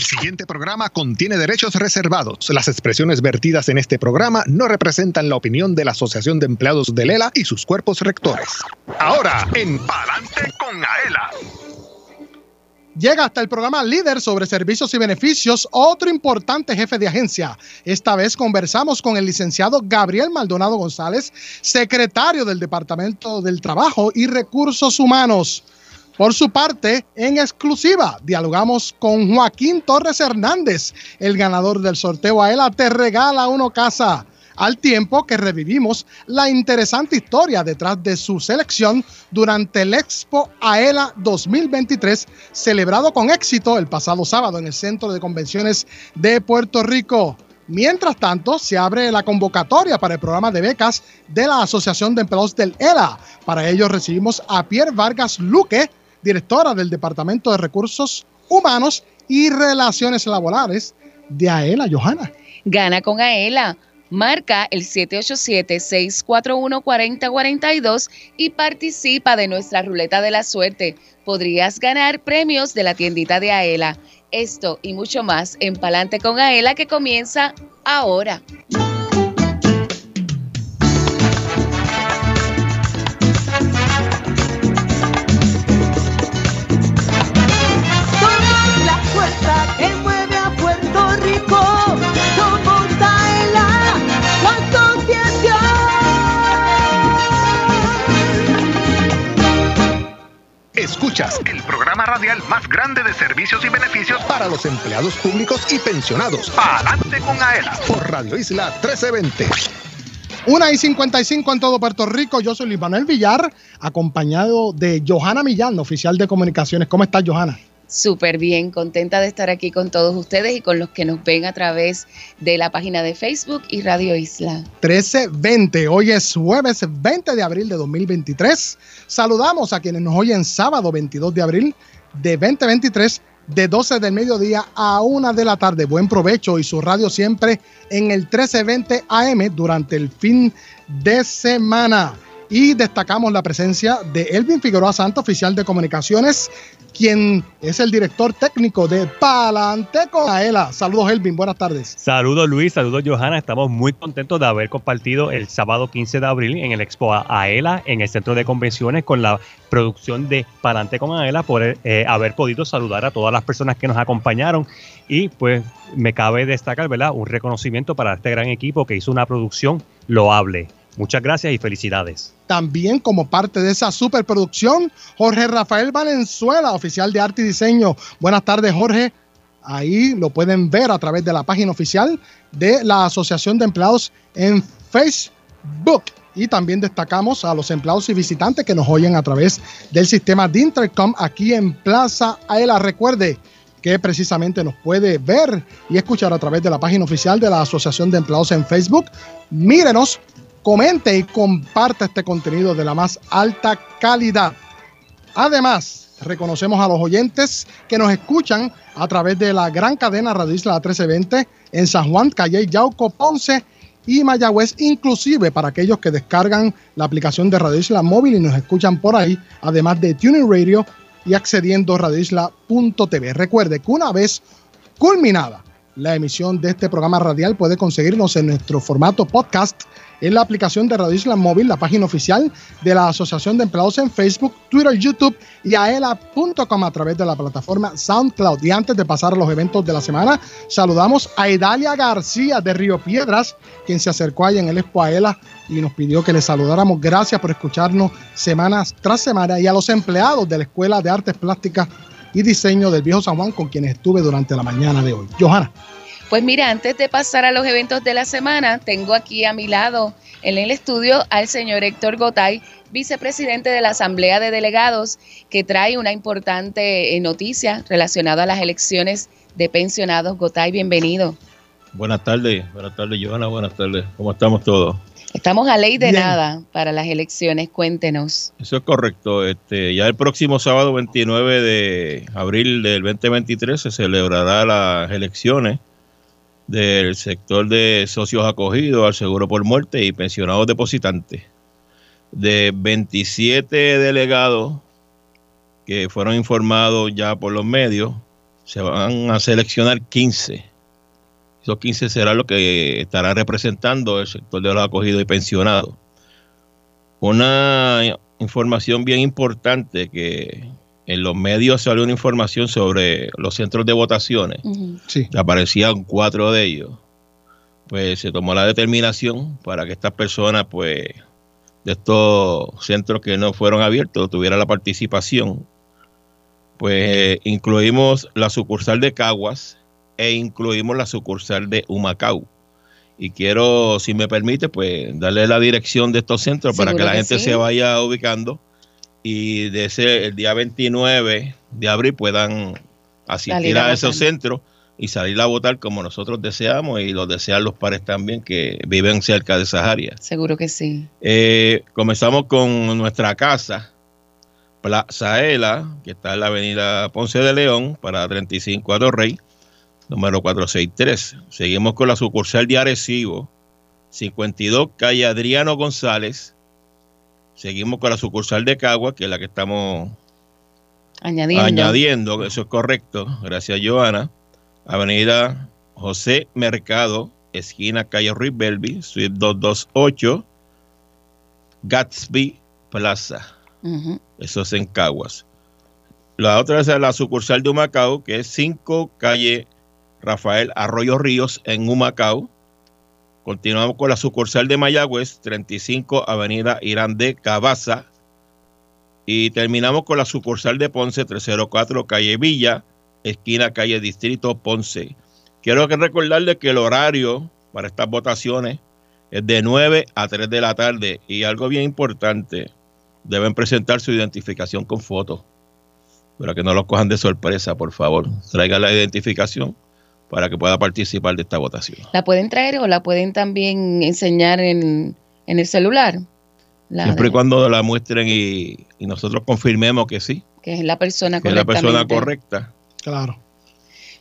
El siguiente programa contiene derechos reservados. Las expresiones vertidas en este programa no representan la opinión de la Asociación de Empleados de Lela y sus cuerpos rectores. Ahora, en Palante con Aela. Llega hasta el programa Líder sobre servicios y beneficios otro importante jefe de agencia. Esta vez conversamos con el licenciado Gabriel Maldonado González, secretario del Departamento del Trabajo y Recursos Humanos. Por su parte, en exclusiva, dialogamos con Joaquín Torres Hernández, el ganador del sorteo AELA Te Regala Uno Casa, al tiempo que revivimos la interesante historia detrás de su selección durante el Expo AELA 2023, celebrado con éxito el pasado sábado en el Centro de Convenciones de Puerto Rico. Mientras tanto, se abre la convocatoria para el programa de becas de la Asociación de Empleados del ELA. Para ello recibimos a Pierre Vargas Luque, directora del Departamento de Recursos Humanos y Relaciones Laborales de AELA, Johanna. Gana con AELA. Marca el 787-641-4042 y participa de nuestra ruleta de la suerte. Podrías ganar premios de la tiendita de Aela. Esto y mucho más en Palante con Aela que comienza ahora. Escuchas el programa radial más grande de servicios y beneficios para los empleados públicos y pensionados. Palante con Aela por Radio Isla 1320. Una y 55 en todo Puerto Rico. Yo soy Luis Manuel Villar, acompañado de Johanna Millán, oficial de comunicaciones. ¿Cómo estás, Johanna? Súper bien, contenta de estar aquí con todos ustedes y con los que nos ven a través de la página de Facebook y Radio Isla. 1320. Hoy es jueves 20 de abril de 2023. Saludamos a quienes nos oyen sábado 22 de abril de 2023 de 12 del mediodía a 1 de la tarde. Buen provecho y su radio siempre en el 1320 AM durante el fin de semana. Y destacamos la presencia de Elvin Figueroa Santa, oficial de comunicaciones, quien es el director técnico de Palante con Aela. Saludos, Elvin. Buenas tardes. Saludos Luis, saludos Johanna. Estamos muy contentos de haber compartido el sábado 15 de abril en el Expo Aela en el Centro de Convenciones con la producción de Palante con Aela por eh, haber podido saludar a todas las personas que nos acompañaron y pues me cabe destacar, ¿verdad? Un reconocimiento para este gran equipo que hizo una producción loable. Muchas gracias y felicidades. También como parte de esa superproducción, Jorge Rafael Valenzuela, oficial de arte y diseño. Buenas tardes, Jorge. Ahí lo pueden ver a través de la página oficial de la Asociación de Empleados en Facebook. Y también destacamos a los empleados y visitantes que nos oyen a través del sistema de Intercom aquí en Plaza Aela. Recuerde que precisamente nos puede ver y escuchar a través de la página oficial de la Asociación de Empleados en Facebook. Mírenos, comente y comparte este contenido de la más alta calidad. Además, reconocemos a los oyentes que nos escuchan a través de la gran cadena Radio Isla 1320 en San Juan, Calle, Yauco, Ponce y Mayagüez, inclusive para aquellos que descargan la aplicación de Radio Isla Móvil y nos escuchan por ahí, además de Tuning Radio y accediendo a radioisla.tv. Recuerde que una vez culminada la emisión de este programa radial puede conseguirnos en nuestro formato podcast en la aplicación de Radio Isla Móvil, la página oficial de la Asociación de Empleados en Facebook, Twitter, YouTube y aela.com a través de la plataforma SoundCloud. Y antes de pasar a los eventos de la semana, saludamos a Idalia García de Río Piedras, quien se acercó ahí en el Expo y nos pidió que le saludáramos. Gracias por escucharnos semanas tras semana y a los empleados de la Escuela de Artes Plásticas y Diseño del Viejo San Juan con quienes estuve durante la mañana de hoy. Johanna. Pues mira, antes de pasar a los eventos de la semana, tengo aquí a mi lado en el estudio al señor Héctor Gotay, vicepresidente de la Asamblea de Delegados, que trae una importante eh, noticia relacionada a las elecciones de pensionados. Gotay, bienvenido. Buenas tardes, buenas tardes, Johanna, buenas tardes. ¿Cómo estamos todos? Estamos a ley de Bien. nada para las elecciones. Cuéntenos. Eso es correcto. Este, ya el próximo sábado 29 de abril del 2023 se celebrará las elecciones del sector de socios acogidos al seguro por muerte y pensionados depositantes. De 27 delegados que fueron informados ya por los medios, se van a seleccionar 15. Esos 15 será lo que estará representando el sector de los acogidos y pensionados. Una información bien importante que en los medios salió una información sobre los centros de votaciones. Sí. Aparecían cuatro de ellos. Pues se tomó la determinación para que estas personas, pues, de estos centros que no fueron abiertos, tuvieran la participación. Pues eh, incluimos la sucursal de Caguas e incluimos la sucursal de Humacao. Y quiero, si me permite, pues darle la dirección de estos centros para que la que gente sí. se vaya ubicando y de ese el día 29 de abril puedan asistir a a, esos centros y salir a votar como nosotros deseamos y lo desean los pares también que viven cerca de esas áreas. Seguro que sí. Eh, comenzamos con nuestra casa, Plaza Ela, que está en la avenida Ponce de León, para 35 a Rey, número 463. Seguimos con la sucursal de Arecibo, 52, calle Adriano González. Seguimos con la sucursal de Cagua, que es la que estamos Añadiendo. añadiendo, eso es correcto, gracias Joana. Avenida José Mercado, esquina calle Ruiz Belvi, suite 228, Gatsby Plaza, eso es en Caguas. La otra es la sucursal de Humacao, que es 5 calle Rafael Arroyo Ríos en Humacao. Continuamos con la sucursal de Mayagüez, 35 Avenida Irán de Cabaza. Y terminamos con la sucursal de Ponce, 304 calle Villa, esquina calle Distrito Ponce. Quiero recordarles que el horario para estas votaciones es de 9 a 3 de la tarde. Y algo bien importante, deben presentar su identificación con foto. Para que no los cojan de sorpresa, por favor. Traigan la identificación para que pueda participar de esta votación. ¿La pueden traer o la pueden también enseñar en, en el celular? La Siempre y cuando la muestren y, y nosotros confirmemos que sí, que es la persona que es la persona correcta. Claro.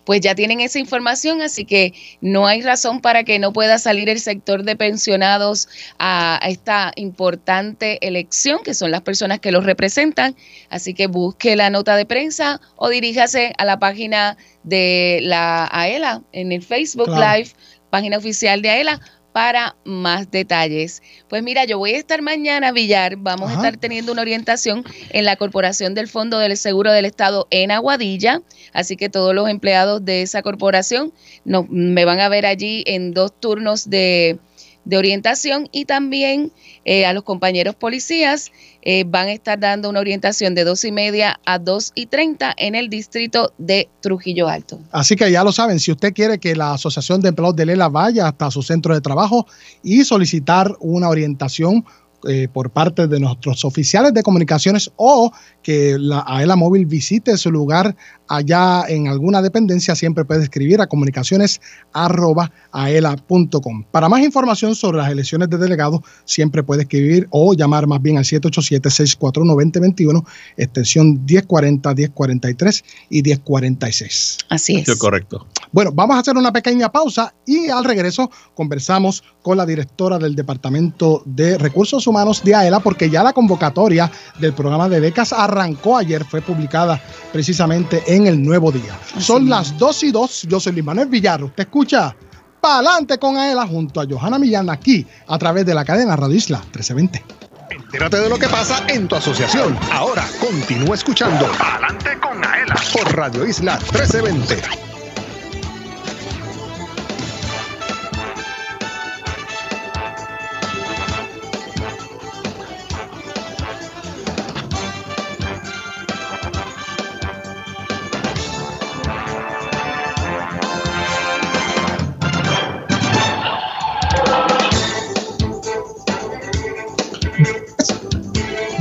Pues ya tienen esa información, así que no hay razón para que no pueda salir el sector de pensionados a, a esta importante elección, que son las personas que los representan. Así que busque la nota de prensa o diríjase a la página de la AELA en el Facebook Claro. Live, página oficial de AELA, para más detalles. Pues mira, yo voy a estar mañana, Villar, vamos Ajá. a estar teniendo una orientación en la Corporación del Fondo del Seguro del Estado en Aguadilla, así que todos los empleados de esa corporación no, me van a ver allí en dos turnos de, de orientación y también eh, a los compañeros policías eh, van a estar dando una orientación de dos y media a dos y treinta en el distrito de Trujillo Alto. Así que ya lo saben, si usted quiere que la Asociación de Empleados de Lela vaya hasta su centro de trabajo y solicitar una orientación eh, por parte de nuestros oficiales de comunicaciones o que la AELA Móvil visite su lugar allá en alguna dependencia, siempre puede escribir a comunicaciones arroba aela.com. Para más información sobre las elecciones de delegados, siempre puede escribir o llamar más bien al 787-641-2021, extensión 1040, 1043 y 1046. Así es. Es correcto. Bueno, vamos a hacer una pequeña pausa y al regreso conversamos con la directora del Departamento de Recursos Humanos de AELA porque ya la convocatoria del programa de becas arrancó ayer, fue publicada precisamente en el Nuevo Día. Así Son las 2 y 2, yo soy Luis Manuel Villar, usted escucha Pa'lante con AELA junto a Johanna Millán aquí a través de la cadena Radio Isla 1320. Entérate de lo que pasa en tu asociación. Ahora continúa escuchando Adelante con Aela por Radio Isla 1320.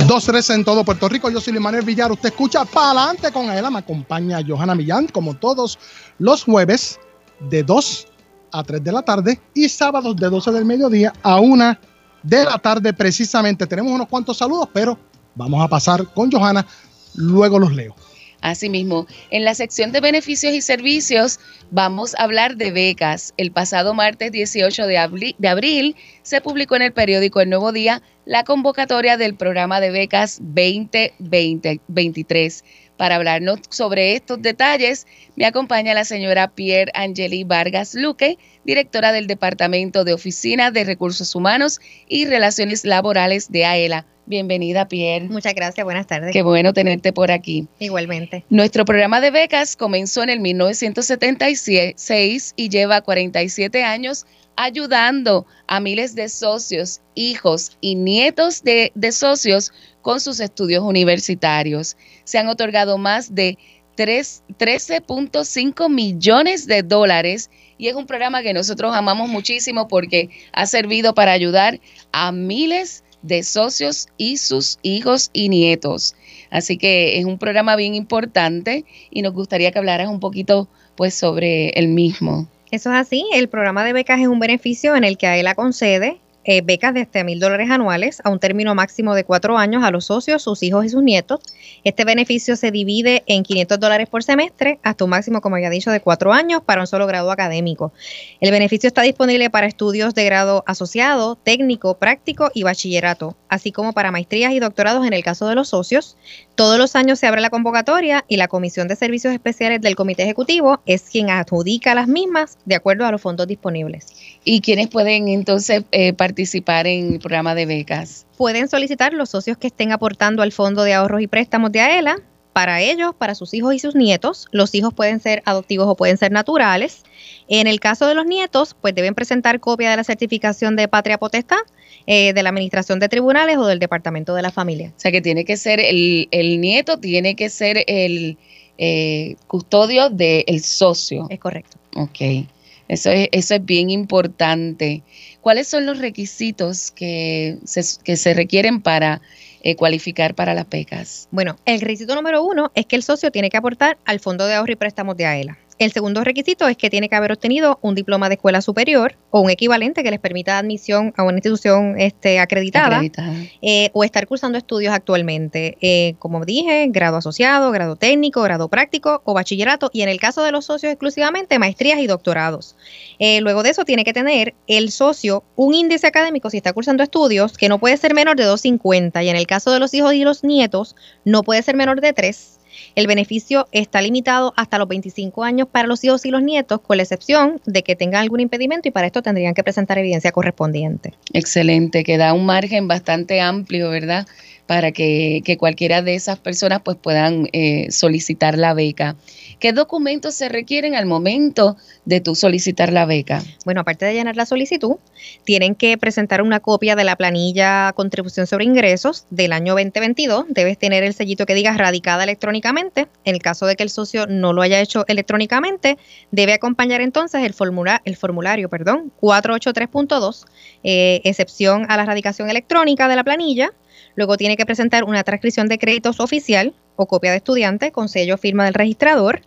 Dos tres en todo Puerto Rico. Yo soy Luis Manuel Villar. Usted escucha Pa'lante con AELA. Me acompaña Johanna Millán, como todos los jueves, de 2 a 3 de la tarde y sábados de 12 del mediodía a 1 de la tarde. Precisamente tenemos unos cuantos saludos, pero vamos a pasar con Johanna. Luego los leo. Asimismo, en la sección de beneficios y servicios vamos a hablar de becas. El pasado martes 18 de abri- de abril se publicó en el periódico El Nuevo Día la convocatoria del programa de becas 2023. Para hablarnos sobre estos detalles, me acompaña la señora Pierre Angeli Vargas Luque, directora del Departamento de Oficina de Recursos Humanos y Relaciones Laborales de AELA. Bienvenida, Pierre. Muchas gracias, buenas tardes. Qué bueno tenerte por aquí. Igualmente. Nuestro programa de becas comenzó en el 1976 y lleva 47 años ayudando a miles de socios, hijos y nietos de, socios con sus estudios universitarios. Se han otorgado más de 13.5 millones de dólares y es un programa que nosotros amamos muchísimo porque ha servido para ayudar a miles de socios y sus hijos y nietos. Así que es un programa bien importante y nos gustaría que hablaras un poquito pues sobre el mismo. Eso es así, el programa de becas es un beneficio en el que AELA concede eh, becas de hasta mil dólares anuales a un término máximo de cuatro años a los socios, sus hijos y sus nietos. Este beneficio se divide en 500 dólares por semestre hasta un máximo, como ya dicho, de cuatro años para un solo grado académico. El beneficio está disponible para estudios de grado asociado, técnico, práctico y bachillerato, así como para maestrías y doctorados en el caso de los socios. Todos los años se abre la convocatoria y la Comisión de Servicios Especiales del Comité Ejecutivo es quien adjudica las mismas de acuerdo a los fondos disponibles. ¿Y quiénes pueden entonces eh, participar en el programa de becas? Pueden solicitar los socios que estén aportando al Fondo de Ahorros y Préstamos de AELA. Para ellos, para sus hijos y sus nietos, los hijos pueden ser adoptivos o pueden ser naturales. En el caso de los nietos, pues deben presentar copia de la certificación de patria potestad eh, de la Administración de Tribunales o del Departamento de la Familia. O sea que tiene que ser el, el nieto, tiene que ser el eh, custodio del socio. Es correcto. Ok. Eso es, eso es bien importante. ¿Cuáles son los requisitos que se, que se requieren para eh, cualificar para las becas? Bueno, el requisito número uno es que el socio tiene que aportar al Fondo de Ahorro y Préstamos de AELA. El segundo requisito es que tiene que haber obtenido un diploma de escuela superior o un equivalente que les permita admisión a una institución este, acreditada, Acreditada. eh, o estar cursando estudios actualmente. Eh, como dije, grado asociado, grado técnico, grado práctico o bachillerato y en el caso de los socios exclusivamente maestrías y doctorados. Eh, luego de eso tiene que tener el socio un índice académico si está cursando estudios que no puede ser menor de 250 y en el caso de los hijos y los nietos no puede ser menor de 3. El beneficio está limitado hasta los 25 años para los hijos y los nietos, con la excepción de que tengan algún impedimento y para esto tendrían que presentar evidencia correspondiente. Excelente, que da un margen bastante amplio, ¿verdad? Para que, cualquiera de esas personas pues puedan eh, solicitar la beca. ¿Qué documentos se requieren al momento de tú solicitar la beca? Bueno, aparte de llenar la solicitud, tienen que presentar una copia de la planilla contribución sobre ingresos del año 2022. Debes tener el sellito que diga radicada electrónicamente. En el caso de que el socio no lo haya hecho electrónicamente, debe acompañar entonces el, formula- el formulario perdón, 483.2, eh, excepción a la radicación electrónica de la planilla. Luego tiene que presentar una transcripción de créditos oficial o copia de estudiante con sello firma del registrador.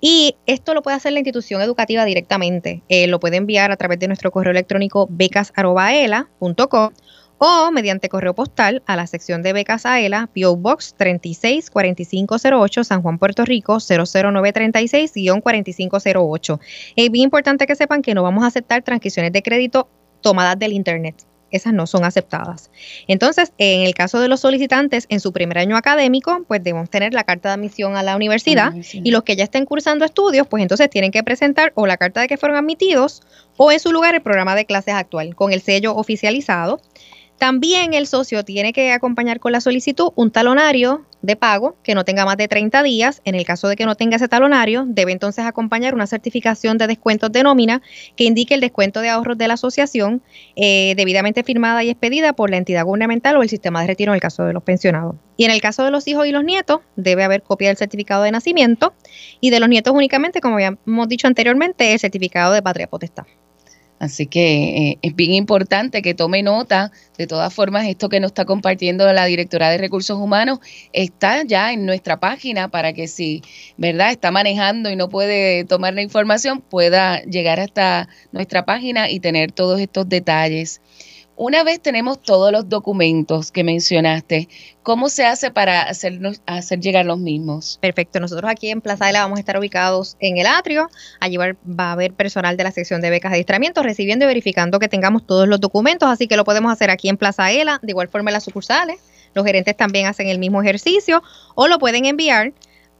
Y esto lo puede hacer la institución educativa directamente. Eh, lo puede enviar a través de nuestro correo electrónico becas.aela.com o mediante correo postal a la sección de becas AELA, PO Box 364508, San Juan, Puerto Rico 00936-4508. Es bien importante que sepan que no vamos a aceptar transcripciones de crédito tomadas del Internet. Esas no son aceptadas. Entonces, en el caso de los solicitantes en su primer año académico, pues debemos tener la carta de admisión a la universidad y los que ya estén cursando estudios, pues entonces tienen que presentar o la carta de que fueron admitidos o en su lugar el programa de clases actual con el sello oficializado. También el socio tiene que acompañar con la solicitud un talonario de pago que no tenga más de 30 días. En el caso de que no tenga ese talonario, debe entonces acompañar una certificación de descuentos de nómina que indique el descuento de ahorros de la asociación eh, debidamente firmada y expedida por la entidad gubernamental o el sistema de retiro en el caso de los pensionados. Y en el caso de los hijos y los nietos, debe haber copia del certificado de nacimiento y de los nietos únicamente, como habíamos dicho anteriormente, el certificado de patria potestad. Así que eh, es bien importante que tome nota. De todas formas, esto que nos está compartiendo la directora de Recursos Humanos está ya en nuestra página para que si, ¿verdad?, está manejando y no puede tomar la información, pueda llegar hasta nuestra página y tener todos estos detalles. Una vez tenemos todos los documentos que mencionaste, ¿cómo se hace para hacernos, hacer llegar los mismos? Perfecto. Nosotros aquí en Plaza de vamos a estar ubicados en el atrio. Allí va, va a haber personal de la sección de becas de adiestramiento recibiendo y verificando que tengamos todos los documentos. Así que lo podemos hacer aquí en Plaza ELA, de igual forma en las sucursales. Los gerentes también hacen el mismo ejercicio o lo pueden enviar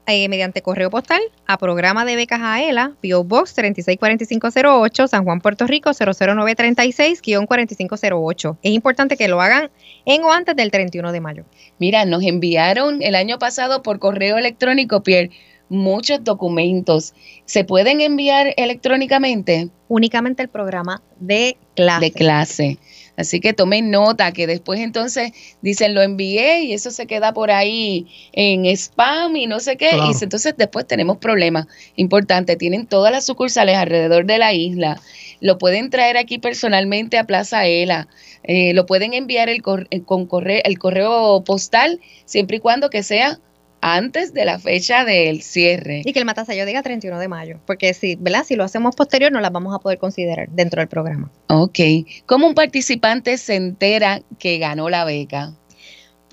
eh, mediante correo postal a programa de becas AELA, PO Box 364508, San Juan, Puerto Rico 00936-4508. Es importante que lo hagan en o antes del 31 de mayo. Mira, nos enviaron el año pasado por correo electrónico, Pierre, muchos documentos. ¿Se pueden enviar electrónicamente? Únicamente el programa de clase. De clase. Así que tomen nota que después entonces dicen lo envié y eso se queda por ahí en spam y no sé qué. Claro. Y entonces después tenemos problemas importantes. Tienen todas las sucursales alrededor de la isla. Lo pueden traer aquí personalmente a Plaza Ela. Eh, lo pueden enviar el cor- eh, con correo, el correo postal siempre y cuando que sea antes de la fecha del cierre. Y que el matasello diga 31 de mayo, porque si, ¿verdad? si lo hacemos posterior no las vamos a poder considerar dentro del programa. Ok. ¿Cómo un participante se entera que ganó la beca?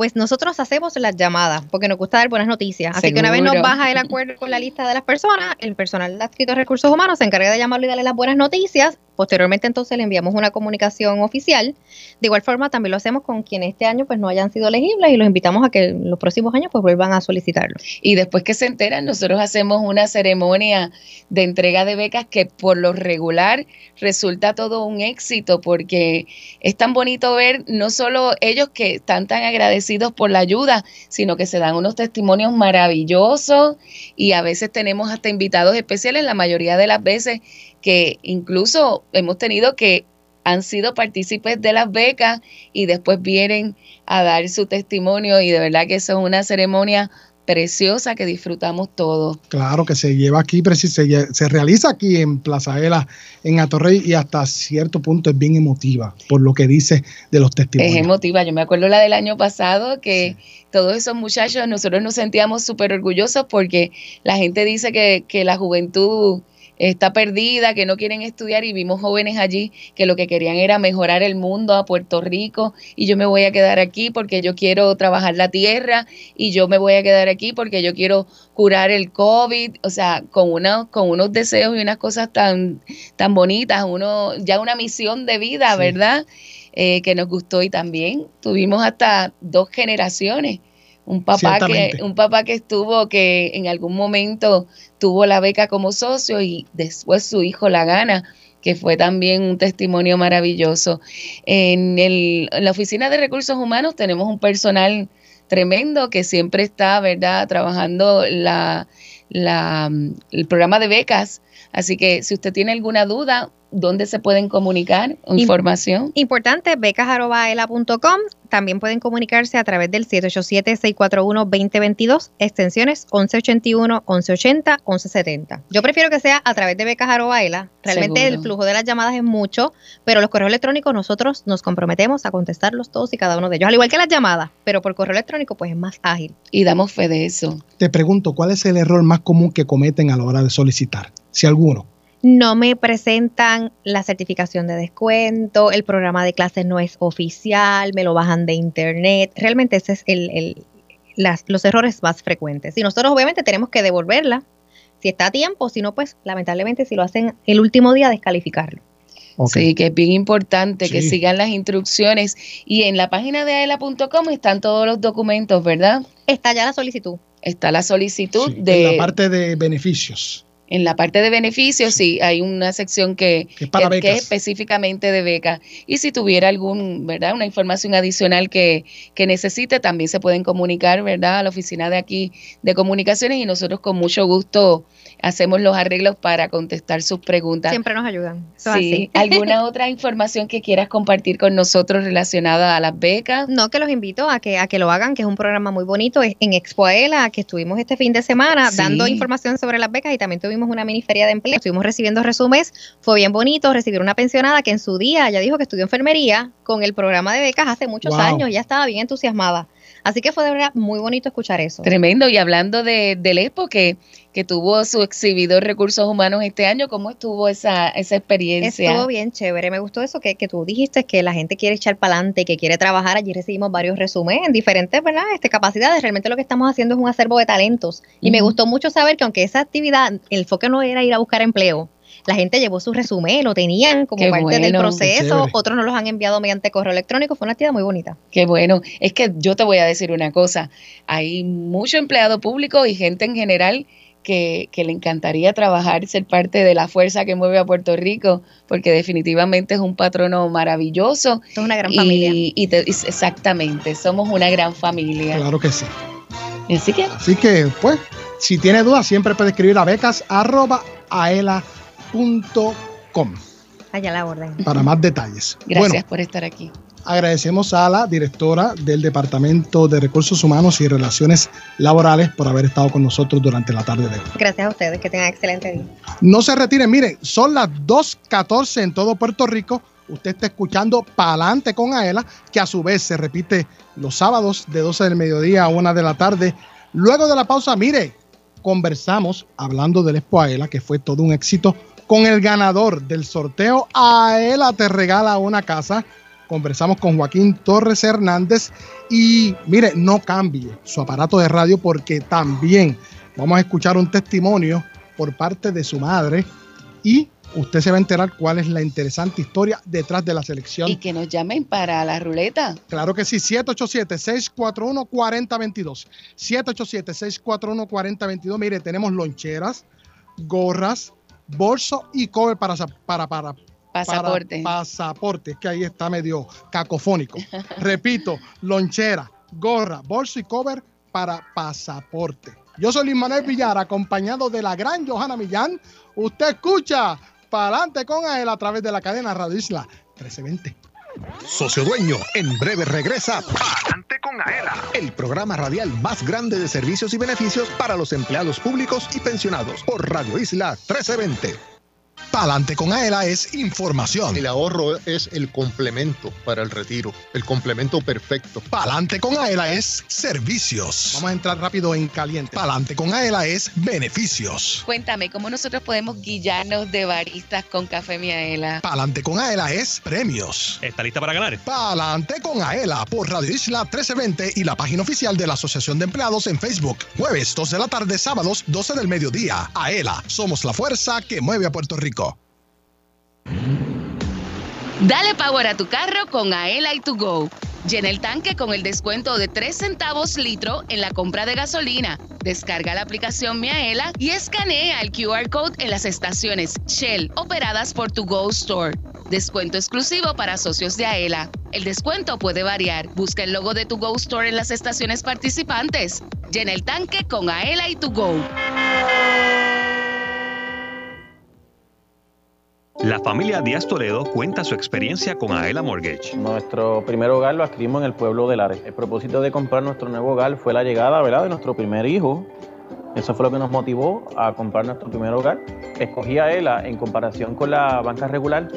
Pues nosotros hacemos las llamadas, porque nos gusta dar buenas noticias. Así que una vez nos baja el acuerdo con la lista de las personas, el personal adscrito a recursos humanos se encarga de llamarlo y darle las buenas noticias. Posteriormente entonces le enviamos una comunicación oficial. De igual forma también lo hacemos con quienes este año pues no hayan sido elegibles y los invitamos a que en los próximos años pues vuelvan a solicitarlo. Y después que se enteran, nosotros hacemos una ceremonia de entrega de becas que por lo regular resulta todo un éxito porque es tan bonito ver no solo ellos que están tan agradecidos por la ayuda, sino que se dan unos testimonios maravillosos y a veces tenemos hasta invitados especiales, la mayoría de las veces que incluso hemos tenido que han sido partícipes de las becas y después vienen a dar su testimonio y de verdad que eso es una ceremonia preciosa que disfrutamos todos. Claro que se lleva aquí, se, se realiza aquí en Plaza Ela, en Atorrey, y hasta cierto punto es bien emotiva por lo que dice de los Es testimonios. emotiva. Yo me acuerdo la del año pasado que todos esos muchachos, nosotros nos sentíamos súper orgullosos porque la gente dice que, que la juventud está perdida, que no quieren estudiar y vimos jóvenes allí que lo que querían era mejorar el mundo a Puerto Rico y yo me voy a quedar aquí porque yo quiero trabajar la tierra y yo me voy a quedar aquí porque yo quiero curar el COVID, o sea, con, una, con unos deseos y unas cosas tan, tan bonitas, uno ya una misión de vida, Sí. ¿verdad? Eh, que nos gustó y también tuvimos hasta dos generaciones. Un papá, que, un papá que estuvo, que en algún momento tuvo la beca como socio y después su hijo la gana, que fue también un testimonio maravilloso. En, el- en la Oficina de Recursos Humanos tenemos un personal tremendo que siempre está, ¿verdad?, trabajando la, la, el programa de becas. Así que si usted tiene alguna duda, ¿dónde se pueden comunicar? Información. Importante, becas.aela.com. También pueden comunicarse a través del 787-641-2022, extensiones 1181, 1180, 1170. Yo prefiero que sea a través de becas.aela. Realmente Seguro. el flujo de las llamadas es mucho, pero los correos electrónicos nosotros nos comprometemos a contestarlos todos y cada uno de ellos, al igual que las llamadas, pero por correo electrónico pues es más ágil. Y damos fe de eso. Te pregunto, ¿cuál es el error más común que cometen a la hora de solicitar? Si alguno. No me presentan la certificación de descuento, el programa de clases no es oficial, me lo bajan de internet. Realmente ese es el, el- las- los errores más frecuentes. Y nosotros obviamente tenemos que devolverla si está a tiempo, si no, pues lamentablemente si lo hacen el último día, descalificarlo. Sí, que es bien importante que sigan las instrucciones. Y en la página de aela.com están todos los documentos, ¿verdad? Está ya la solicitud. Está la solicitud Sí, de... en la parte de beneficios, En la parte de beneficios, sí, hay una sección que, que para que- que becas. es específicamente de beca. Y si tuviera algún, ¿verdad? Una información adicional que, que necesite, también se pueden comunicar, ¿verdad? A la oficina de aquí de comunicaciones y nosotros con mucho gusto hacemos los arreglos para contestar sus preguntas. Siempre nos ayudan. Eso Sí. así. ¿Alguna otra información que quieras compartir con nosotros relacionada a las becas? No, que los invito a que, a que lo hagan, que es un programa muy bonito. Es en Expoela, que estuvimos este fin de semana Sí. dando información sobre las becas y también tuvimos una mini feria de empleo. Estuvimos recibiendo resúmenes. Fue bien bonito recibir una pensionada que en su día ya dijo que estudió enfermería con el programa de becas hace muchos Wow. años. Ya estaba bien entusiasmada. Así que fue de verdad muy bonito escuchar eso. Tremendo. Y hablando de, del Expo, que, que tuvo su exhibidor Recursos Humanos este año. ¿Cómo estuvo esa, esa experiencia? Estuvo bien chévere. Me gustó eso que, que tú dijiste, que la gente quiere echar para adelante, que quiere trabajar. Allí recibimos varios resúmenes en diferentes ¿verdad? Este, capacidades. Realmente lo que estamos haciendo es un acervo de talentos. Y me gustó mucho saber que aunque esa actividad, el enfoque no era ir a buscar empleo, la gente llevó su resumen, lo tenían como Qué parte del bueno. Proceso. Otros nos los han enviado mediante correo electrónico. Fue una actividad muy bonita. Qué bueno. Es que yo te voy a decir una cosa. Hay mucho empleado público y gente en general que, que le encantaría trabajar, ser parte de la fuerza que mueve a Puerto Rico, porque definitivamente es un patrono maravilloso. Esto es una gran y, familia. y te- y- exactamente, somos una gran familia. Claro que sí. Así que Así que, pues, si tiene dudas, siempre puede escribir a becas.aela.com Allá la orden. para más detalles. gracias Bueno, por estar aquí. Agradecemos a la directora del Departamento de Recursos Humanos y Relaciones Laborales por haber estado con nosotros durante la tarde de hoy. Gracias a ustedes. Que tengan excelente día. No se retiren, miren, son las 2.14 en todo Puerto Rico. Usted está escuchando Palante con Aela, que a su vez se repite los sábados de 12 del mediodía a 1 de la tarde. Luego de la pausa, mire, conversamos hablando del Expo Aela, que fue todo un éxito, con el ganador del sorteo Aela te regala una casa. Conversamos con Joaquín Torres Hernández y mire, no cambie su aparato de radio porque también vamos a escuchar un testimonio por parte de su madre y usted se va a enterar cuál es la interesante historia detrás de la selección. Y que nos llamen para la ruleta. Claro que sí, 787-641-4022. 787-641-4022. Mire, tenemos loncheras, gorras, bolso y cover para, para, para, Pasaporte. para pasaporte. Es que ahí está medio cacofónico. Repito, lonchera, gorra, bolso y cover para pasaporte. Yo soy Luis Manuel Villar, acompañado de la gran Johanna Millán. Usted escucha Palante con él a través de la cadena Radio Isla 1320. Socio Dueño, en breve regresa Palante con Aela, el programa radial más grande de servicios y beneficios para los empleados públicos y pensionados por Radio Isla 1320. Palante con Aela es información. El ahorro es el complemento para el retiro, el complemento perfecto. Palante con Aela es servicios. Vamos a entrar rápido en caliente. Palante con Aela es beneficios. Cuéntame, ¿cómo nosotros podemos guillarnos de baristas con Café Miaela? Palante con Aela es premios. ¿Está lista para ganar? Palante con Aela por Radio Isla 1320 y la página oficial de la Asociación de Empleados en Facebook. Jueves 2 de la tarde, sábados 12 del mediodía. Aela, somos la fuerza que mueve a Puerto Rico. Dale power a tu carro con Aela y to go. Llena el tanque con el descuento de 3 centavos litro en la compra de gasolina. Descarga la aplicación Miaela y escanea el QR code en las estaciones Shell operadas por tu Go Store. Descuento exclusivo para socios de Aela. El descuento puede variar. Busca el logo de tu Go Store en las estaciones participantes. Llena el tanque con Aela y to go. La familia Díaz Toledo cuenta su experiencia con Aela Mortgage. Nuestro primer hogar lo adquirimos en el pueblo de Lares. El propósito de comprar nuestro nuevo hogar fue la llegada ¿verdad? de nuestro primer hijo. Eso fue lo que nos motivó a comprar nuestro primer hogar. Escogí a ELA en comparación con la banca regular,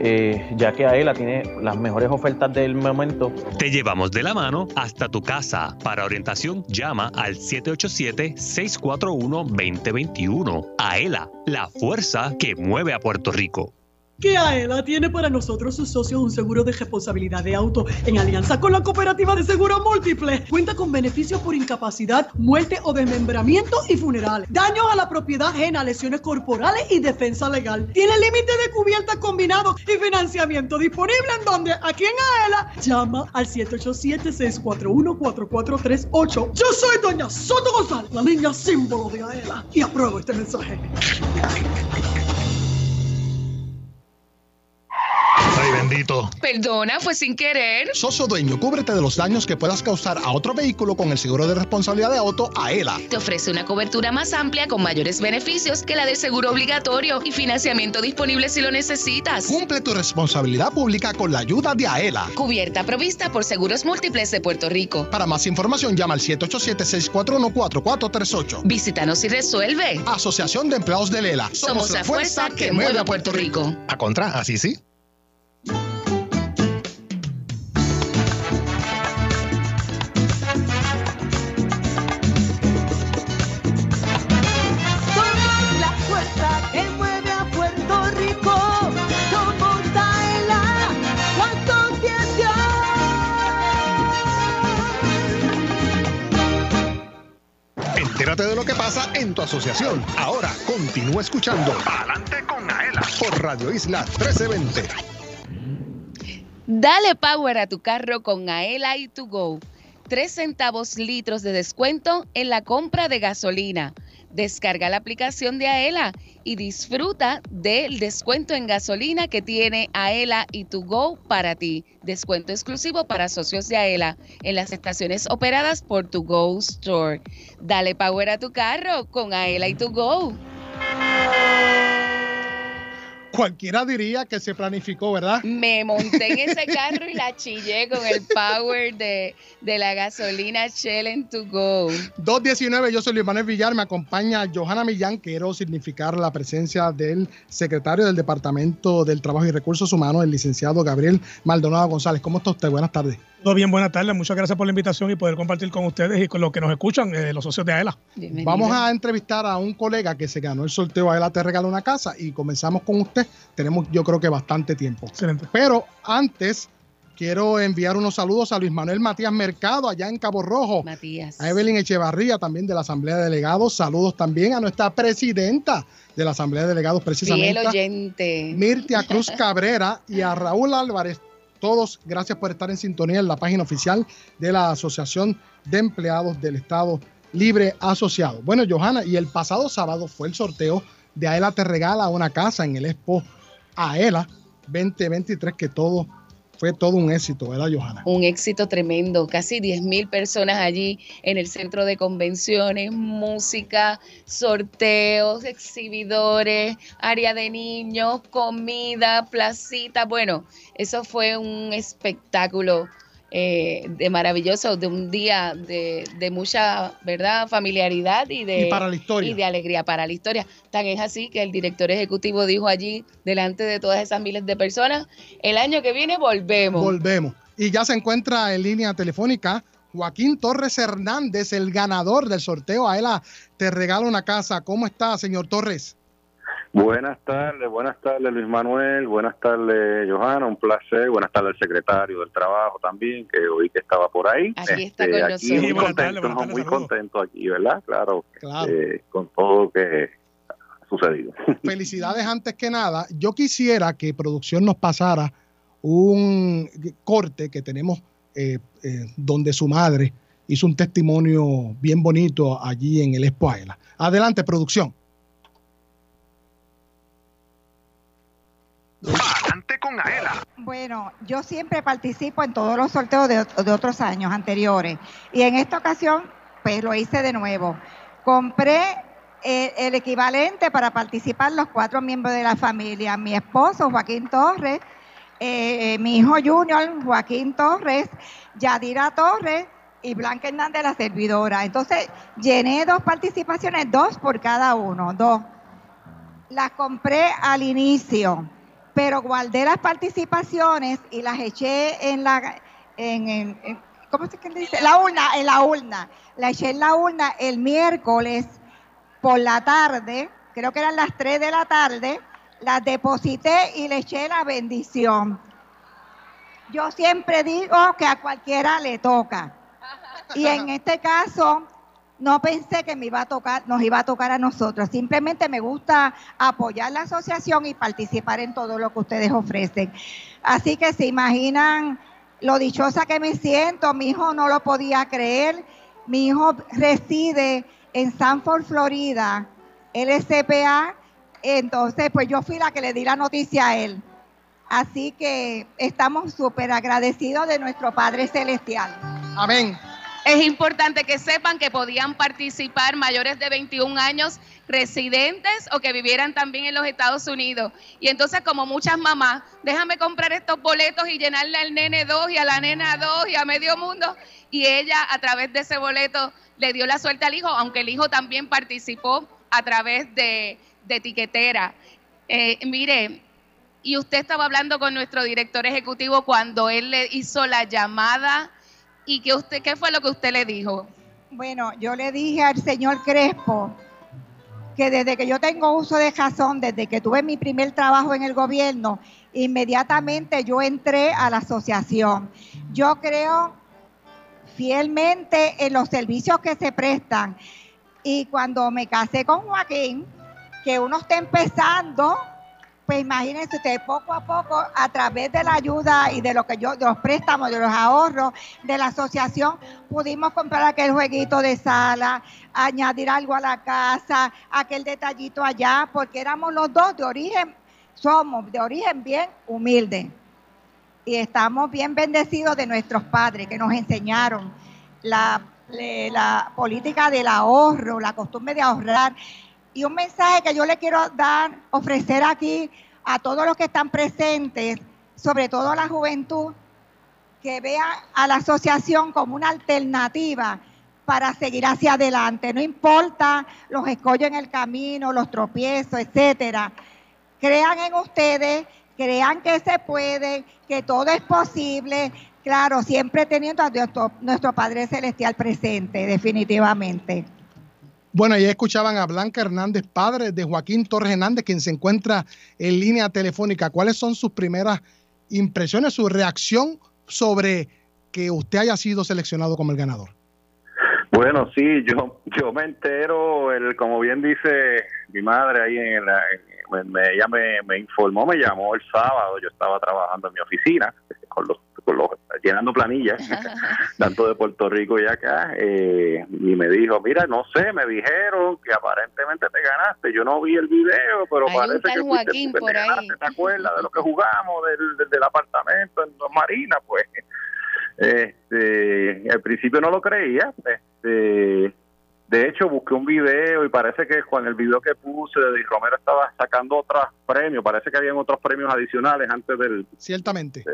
eh, ya que AELA tiene las mejores ofertas del momento. Te llevamos de la mano hasta tu casa. Para orientación, llama al 787-641-2021. Aela, la fuerza que mueve a Puerto Rico. Que AELA tiene para nosotros sus socios un seguro de responsabilidad de auto en alianza con la cooperativa de seguro múltiple. Cuenta con beneficios por incapacidad, muerte o desmembramiento y funerales. Daños a la propiedad ajena, lesiones corporales y defensa legal. Tiene límite de cubierta combinado y financiamiento disponible en donde aquí en AELA llama al 787-641-4438. Yo soy Doña Soto González, la niña símbolo de AELA y apruebo este mensaje. Ay, bendito. Perdona, fue sin querer. Socio dueño, cúbrete de los daños que puedas causar a otro vehículo con el seguro de responsabilidad de auto AELA. Te ofrece una cobertura más amplia con mayores beneficios que la del seguro obligatorio y financiamiento disponible si lo necesitas. Cumple tu responsabilidad pública con la ayuda de AELA. Cubierta provista por Seguros Múltiples de Puerto Rico. Para más información, llama al 787-641-4438. Visítanos y resuelve. Asociación de Empleados de Lela. Somos la fuerza que mueve a Puerto Rico. A contra, así sí. Entérate de lo que pasa en tu asociación. Ahora continúa escuchando Adelante con Aela por Radio Isla 1320. Dale power a tu carro con Aela y to go. 3 centavos litros de descuento en la compra de gasolina. Descarga la aplicación de Aela y disfruta del descuento en gasolina que tiene Aela y To Go para ti. Descuento exclusivo para socios de Aela en las estaciones operadas por To Go Store. Dale power a tu carro con Aela y To Go. Cualquiera diría que se planificó, ¿verdad? Me monté en ese carro y la chillé con el power de, de la gasolina Shell en To Go. 219, yo soy Luis Manuel Villar, me acompaña Johanna Millán. Quiero significar la presencia del secretario del Departamento del Trabajo y Recursos Humanos, el licenciado Gabriel Maldonado González. ¿Cómo está usted? Buenas tardes. Todo bien, buenas tardes. Muchas gracias por la invitación y poder compartir con ustedes y con los que nos escuchan, eh, los socios de AELA. Vamos a entrevistar a un colega que se ganó el sorteo AELA Te Regala una Casa y comenzamos con usted. Tenemos yo creo que bastante tiempo. Excelente. Pero antes quiero enviar unos saludos a Luis Manuel Matías Mercado allá en Cabo Rojo. Matías. A Evelyn Echevarría también de la Asamblea de Delegados. Saludos también a nuestra presidenta de la Asamblea de Delegados precisamente. Fiel oyente. Mirtia Cruz Cabrera y a Raúl Álvarez. Todos, gracias por estar en sintonía en la página oficial de la Asociación de Empleados del Estado Libre Asociado. Bueno, Johanna, y el pasado sábado fue el sorteo de Aela Te Regala una casa en el Expo Aela 2023, que todo fue todo un éxito, ¿verdad, Johanna? Un éxito tremendo, casi 10 mil personas allí en el centro de convenciones, música, sorteos, exhibidores, área de niños, comida, placita. Bueno, eso fue un espectáculo eh, de maravilloso, de un día de, de mucha, ¿verdad?, familiaridad y de, Y para la historia. y de alegría para la historia. Tan es así que el director ejecutivo dijo allí, delante de todas esas miles de personas, el año que viene volvemos. Volvemos. Y ya se encuentra en línea telefónica Joaquín Torres Hernández, el ganador del sorteo Aela Te Regala una Casa. ¿Cómo está, señor Torres? Buenas tardes, buenas tardes Luis Manuel, buenas tardes Johanna, un placer, buenas tardes al secretario del Trabajo también, que oí que estaba por ahí. Este, Aquí está con aquí nosotros. Muy contento, tardes, muy contento aquí, ¿verdad? Claro, Claro. eh, con todo lo que ha sucedido. Felicidades antes que nada. Yo quisiera que producción nos pasara un corte que tenemos eh, eh, donde su madre hizo un testimonio bien bonito allí en el Expo Aela. Adelante, producción. Adelante con Aela. Bueno, yo siempre participo en todos los sorteos de, otros años anteriores y en esta ocasión pues lo hice de nuevo. Compré eh, el equivalente para participar los cuatro miembros de la familia, mi esposo Joaquín Torres, eh, mi hijo Junior Joaquín Torres, Yadira Torres y Blanca Hernández la servidora. Entonces llené dos participaciones, dos por cada uno, dos. Las compré al inicio pero guardé las participaciones y las eché en la en, ¿cómo se que dice? La urna, en la urna. La eché en la urna el miércoles por la tarde, creo que eran las 3 de la tarde, las deposité y le eché la bendición. Yo siempre digo que a cualquiera le toca. Y en este caso, no pensé que me iba a tocar, nos iba a tocar a nosotros. Simplemente me gusta apoyar la asociación y participar en todo lo que ustedes ofrecen. Así que se imaginan lo dichosa que me siento. Mi hijo no lo podía creer. Mi hijo reside en Sanford, Florida. Él es CPA. Entonces, pues yo fui la que le di la noticia a él. Así que estamos súper agradecidos de nuestro Padre Celestial. Amén. Es importante que sepan que podían participar mayores de 21 años residentes o que vivieran también en los Estados Unidos. Y entonces, como muchas mamás, déjame comprar estos boletos y llenarle al nene 2 y a la nena 2 y a medio mundo. Y ella, a través de ese boleto, le dio la suerte al hijo, aunque el hijo también participó a través de, de etiquetera. Eh, mire, y usted estaba hablando con nuestro director ejecutivo cuando él le hizo la llamada y que usted, ¿qué fue lo que usted le dijo? Bueno, yo le dije al señor Crespo que desde que yo tengo uso de razón, desde que tuve mi primer trabajo en el gobierno, inmediatamente yo entré a la asociación. Yo creo fielmente en los servicios que se prestan Y cuando me casé con Joaquín, que uno está empezando, pues imagínense ustedes, poco a poco, a través de la ayuda y de lo que yo, de los préstamos, de los ahorros de la asociación, pudimos comprar aquel jueguito de sala, añadir algo a la casa, aquel detallito allá, porque éramos los dos de origen, somos de origen bien humilde. Y estamos bien bendecidos de nuestros padres que nos enseñaron la, la política del ahorro, la costumbre de ahorrar. Y un mensaje que yo le quiero dar, ofrecer aquí a todos los que están presentes, sobre todo a la juventud, que vean a la asociación como una alternativa para seguir hacia adelante. No importa los escollos en el camino, los tropiezos, etcétera. Crean en ustedes, crean que se puede, que todo es posible. Claro, siempre teniendo a nuestro, nuestro Padre Celestial presente, definitivamente. Bueno, ya escuchaban a Blanca Hernández, padre de Joaquín Torres Hernández, quien se encuentra en línea telefónica. ¿Cuáles son sus primeras impresiones, su reacción sobre que usted haya sido seleccionado como el ganador? Bueno, sí, yo yo me entero, el, como bien dice mi madre ahí en la, me- ella me, me informó, me llamó el sábado, yo estaba trabajando en mi oficina con los llenando planillas, tanto de Puerto Rico y acá, eh, y me dijo, mira, no sé, me dijeron que aparentemente te ganaste, yo no vi el video, pero Hay parece que fuiste Joaquín por te ahí. ganaste, ¿te acuerdas de lo que jugamos del, del, del apartamento en Dos Marinas? Pues este, al principio no lo creía. Este, de hecho, busqué un video y parece que con el video que puse de Romero estaba sacando otros premios. Parece que habían otros premios adicionales antes del. Ciertamente.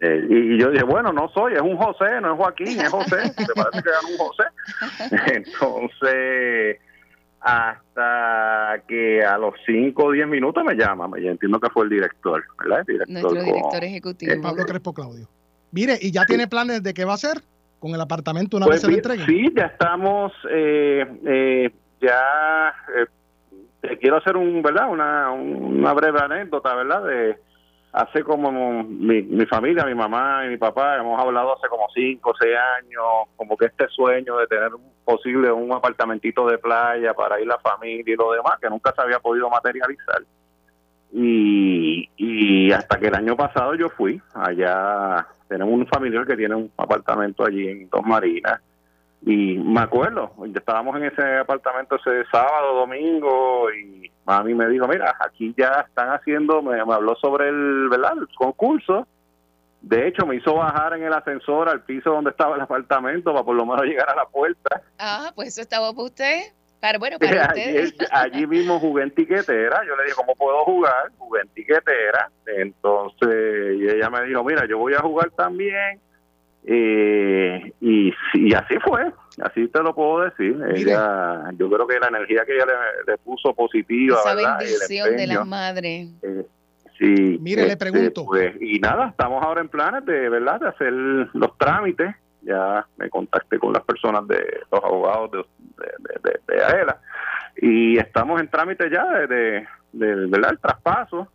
Eh, y, y yo dije, bueno, no soy, es un José, no es Joaquín, es José. Me parece que ganó un José. Entonces, hasta que a los 5 o 10 minutos me llama, yo entiendo que fue el director, ¿verdad? El director Nuestro con- director ejecutivo. Pablo Crespo Claudio. Mire, ¿y ya tiene planes de qué va a hacer con el apartamento una Pues vez se lo bien, entreguen? Sí, ya estamos, eh, eh, ya eh, te quiero hacer un, ¿verdad? Una, una breve anécdota, ¿verdad? De hace como mi, mi familia, mi mamá y mi papá, hemos hablado hace como cinco o seis años, como que este sueño de tener un posible un apartamentito de playa para ir la familia y lo demás, que nunca se había podido materializar. Y, y hasta que el año pasado yo fui allá, tenemos un familiar que tiene un apartamento allí en Dos Marinas, y me acuerdo, estábamos en ese apartamento ese sábado, domingo, y mami me dijo, mira, aquí ya están haciendo, me, me habló sobre el, ¿verdad? el concurso, de hecho me hizo bajar en el ascensor al piso donde estaba el apartamento para por lo menos llegar a la puerta. Ah, pues eso estaba para usted. Para, bueno, para allí, allí mismo jugué en tiquetera. Yo le dije, ¿cómo puedo jugar? Jugué en tiquetera. Entonces, y ella me dijo, mira, yo voy a jugar también. Eh, y, y así fue. Así te lo puedo decir. Ella, yo creo que la energía que ella le, le puso positiva, Esa ¿verdad? Bendición de las madres. eh, sí, Mire, le este, pregunto. pues, y nada, estamos ahora en planes de, ¿verdad? De hacer los trámites. Ya me contacté con las personas de los abogados de, de, de- de AELA y estamos en trámite ya de, ¿verdad? el traspaso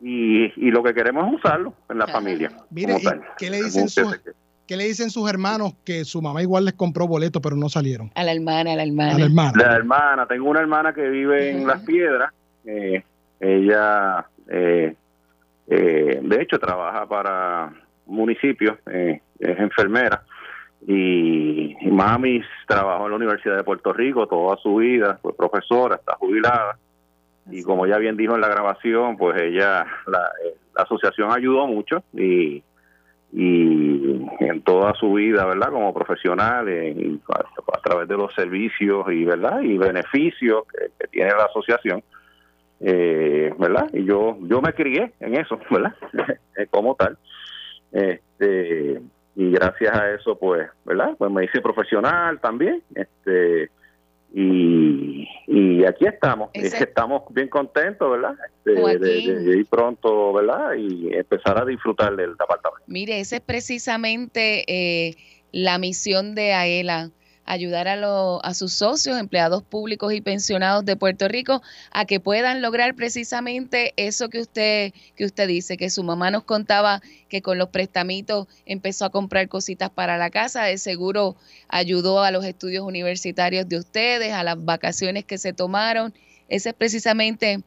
y, y lo que queremos es usarlo en la familia. Mire, como ¿y tal. qué le dicen sus, qué le dicen sus hermanos que su mamá igual les compró boletos pero no salieron? A la hermana, a la hermana. A la hermana. La hermana, tengo una hermana que vive en Las Piedras. eh, ella, eh, eh, de hecho, trabaja para municipios, eh, es enfermera. Y, y mami trabajó en la Universidad de Puerto Rico toda su vida, fue profesora, está jubilada. Y como ya bien dijo en la grabación, pues ella, la, eh, la asociación ayudó mucho y, y en toda su vida, ¿verdad? Como profesional, a, a través de los servicios y, ¿verdad? Y beneficios que, que tiene la asociación, eh, ¿verdad? Y yo, yo me crié en eso, ¿verdad? Eh, como tal. Este, y gracias a eso, pues, ¿verdad? Pues me hice profesional también, este, y, y aquí estamos, Ese- estamos bien contentos, ¿verdad? De, de ir pronto, ¿verdad? Y empezar a disfrutar del apartamento. Mire, esa es precisamente eh, la misión de AELA, ayudar a, lo- a sus socios, empleados públicos y pensionados de Puerto Rico a que puedan lograr precisamente eso que usted, que usted dice, que su mamá nos contaba que con los prestamitos empezó a comprar cositas para la casa, de seguro ayudó a los estudios universitarios de ustedes, a las vacaciones que se tomaron. Ese es precisamente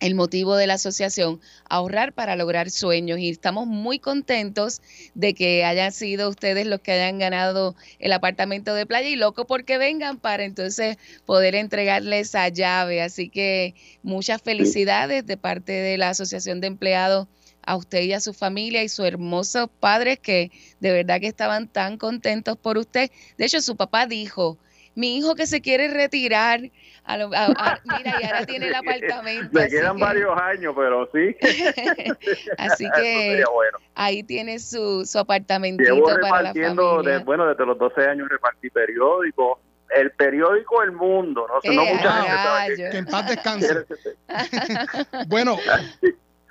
el motivo de la asociación, ahorrar para lograr sueños. Y estamos muy contentos de que hayan sido ustedes los que hayan ganado el apartamento de playa y loco porque vengan para entonces poder entregarles esa llave. Así que muchas felicidades de parte de la Asociación de Empleados a usted y a su familia y sus hermosos padres que de verdad que estaban tan contentos por usted. De hecho, su papá dijo, mi hijo que se quiere retirar, a lo- a- a- mira, y ahora tiene el apartamento. Me quedan que- varios años, pero sí. Así que bueno. ahí tiene su, su apartamentito Llevo para la repartiendo, familia. de- bueno, desde los 12 años repartí periódicos. El periódico El Mundo, no sé, no Eh, mucha gente sabe rayos. que- Que en paz descanse. Bueno,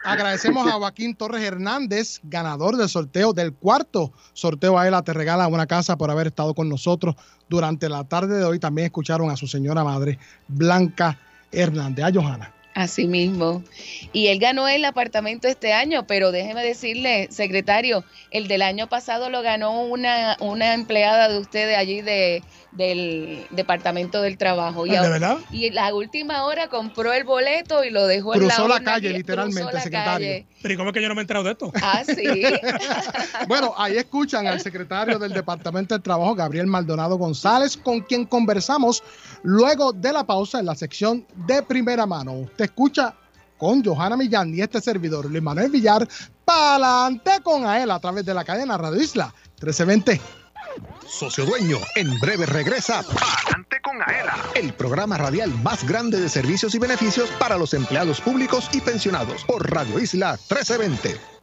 agradecemos a Joaquín Torres Hernández, ganador del sorteo del cuarto sorteo a él. Te regala una casa por haber estado con nosotros durante la tarde de hoy. También escucharon a su señora madre, Blanca Hernández. A Johanna. Así mismo. Y él ganó el apartamento este año, pero déjeme decirle, secretario, el del año pasado lo ganó una, una empleada de ustedes allí de, del Departamento del Trabajo. Y, ¿De verdad? y en la última hora compró el boleto y lo dejó en Cruzó la urna calle, literalmente, cruzó la secretario. calle. Pero ¿y cómo es que yo no me he enterado de esto? Ah, sí. Bueno, ahí escuchan al secretario del Departamento del Trabajo, Gabriel Maldonado González, con quien conversamos luego de la pausa en la sección de primera mano. Usted escucha con Johanna Millán y este servidor, Luis Manuel Villar, pa'lante con a él a través de la cadena Radio Isla 1320. Socio Dueño, en breve regresa Pa'lante con Aela, el programa radial más grande de servicios y beneficios para los empleados públicos y pensionados por Radio Isla 1320.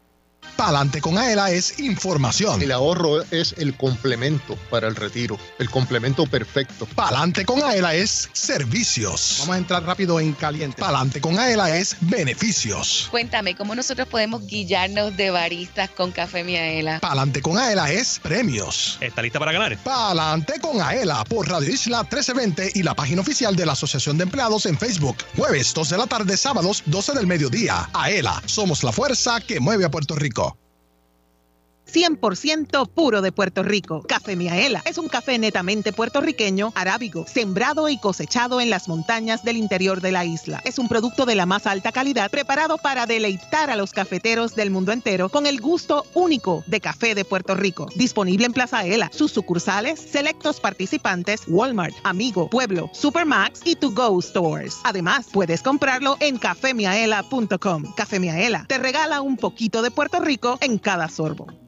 Pa'lante con Aela es información. El ahorro es el complemento para el retiro, el complemento perfecto. Pa'lante con Aela es servicios. Vamos a entrar rápido en caliente. Pa'lante con Aela es beneficios. Cuéntame, ¿cómo nosotros podemos guillarnos de baristas con Café Miaela? Pa'lante con Aela es premios. ¿Está lista para ganar? Pa'lante con Aela por Radio Isla 1320 y la página oficial de la Asociación de Empleados en Facebook. Jueves 2 de la tarde, sábados 12 del mediodía. Aela, somos la fuerza que mueve a Puerto Rico. 100% puro de Puerto Rico. Café Miaela es un café netamente puertorriqueño, arábigo, sembrado y cosechado en las montañas del interior de la isla. Es un producto de la más alta calidad preparado para deleitar a los cafeteros del mundo entero con el gusto único de café de Puerto Rico. Disponible en Plaza Ela, sus sucursales, selectos participantes, Walmart, Amigo, Pueblo, Supermax y To Go Stores. Además, puedes comprarlo en cafemiaela.com. Café Miaela te regala un poquito de Puerto Rico en cada sorbo.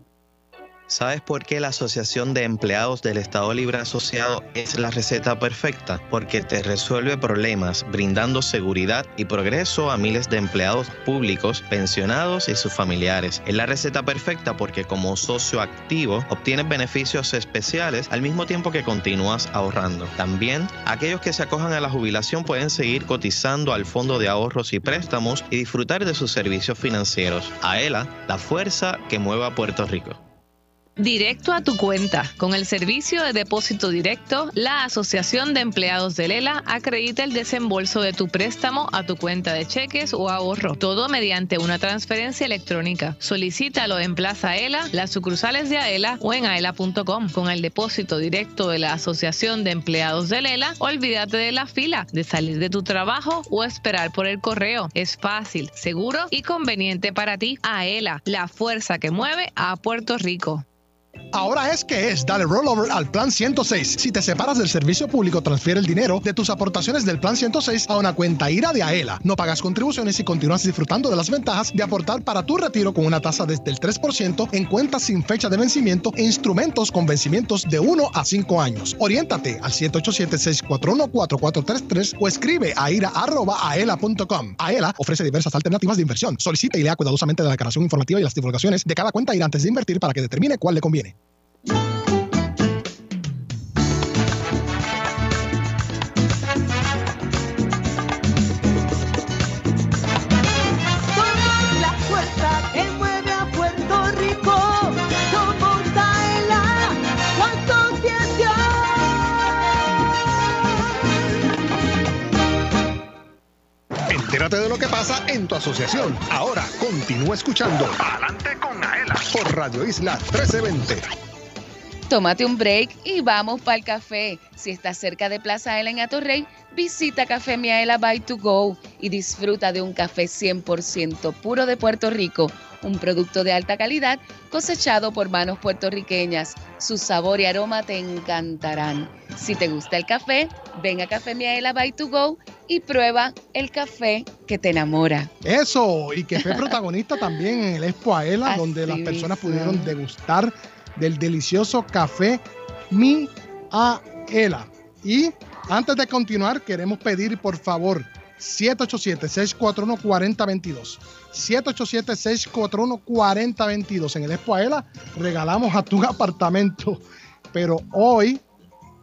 ¿Sabes por qué la Asociación de Empleados del Estado Libre Asociado es la receta perfecta? Porque te resuelve problemas brindando seguridad y progreso a miles de empleados públicos, pensionados y sus familiares. Es la receta perfecta porque como socio activo obtienes beneficios especiales al mismo tiempo que continúas ahorrando. También aquellos que se acojan a la jubilación pueden seguir cotizando al Fondo de Ahorros y Préstamos y disfrutar de sus servicios financieros. AELA, la fuerza que mueve a Puerto Rico. Directo a tu cuenta. Con el servicio de depósito directo, la Asociación de Empleados de Lela acredita el desembolso de tu préstamo a tu cuenta de cheques o ahorro. Todo mediante una transferencia electrónica. Solicítalo en Plaza ELA, las sucursales de AELA o en aela.com. Con el depósito directo de la Asociación de Empleados de Lela, olvídate de la fila, de salir de tu trabajo o esperar por el correo. Es fácil, seguro y conveniente para ti. AELA, la fuerza que mueve a Puerto Rico. Ahora es que es, dale rollover al plan 106. Si te separas del servicio público, transfiere el dinero de tus aportaciones del plan 106 a una cuenta IRA de AELA. No pagas contribuciones y continúas disfrutando de las ventajas de aportar para tu retiro con una tasa desde el 3% en cuentas sin fecha de vencimiento e instrumentos con vencimientos de 1 a 5 años. Oriéntate al 787-641-4433 o escribe a ira.aela.com. AELA ofrece diversas alternativas de inversión. Solicita y lea cuidadosamente la declaración informativa y las divulgaciones de cada cuenta IRA antes de invertir para que determine cuál le conviene. Somos Entérate de lo que pasa en tu asociación. Ahora continúa escuchando. Adelante con Aela por Radio Isla 1320. Tómate un break y vamos para el café. Si estás cerca de Plaza Aela en Atorrey, visita Café Miaela by to go y disfruta de un café 100% puro de Puerto Rico, un producto de alta calidad cosechado por manos puertorriqueñas. Su sabor y aroma te encantarán. Si te gusta el café, ven a Café Miaela by to go y prueba el café que te enamora. Eso, y que fue protagonista también en el Expo Aela, Así donde las personas mismo. pudieron degustar del delicioso café Mi Aela. Y antes de continuar, queremos pedir por favor 787-641-4022. 787-641-4022. En el Expo Aela regalamos a tu apartamento, pero hoy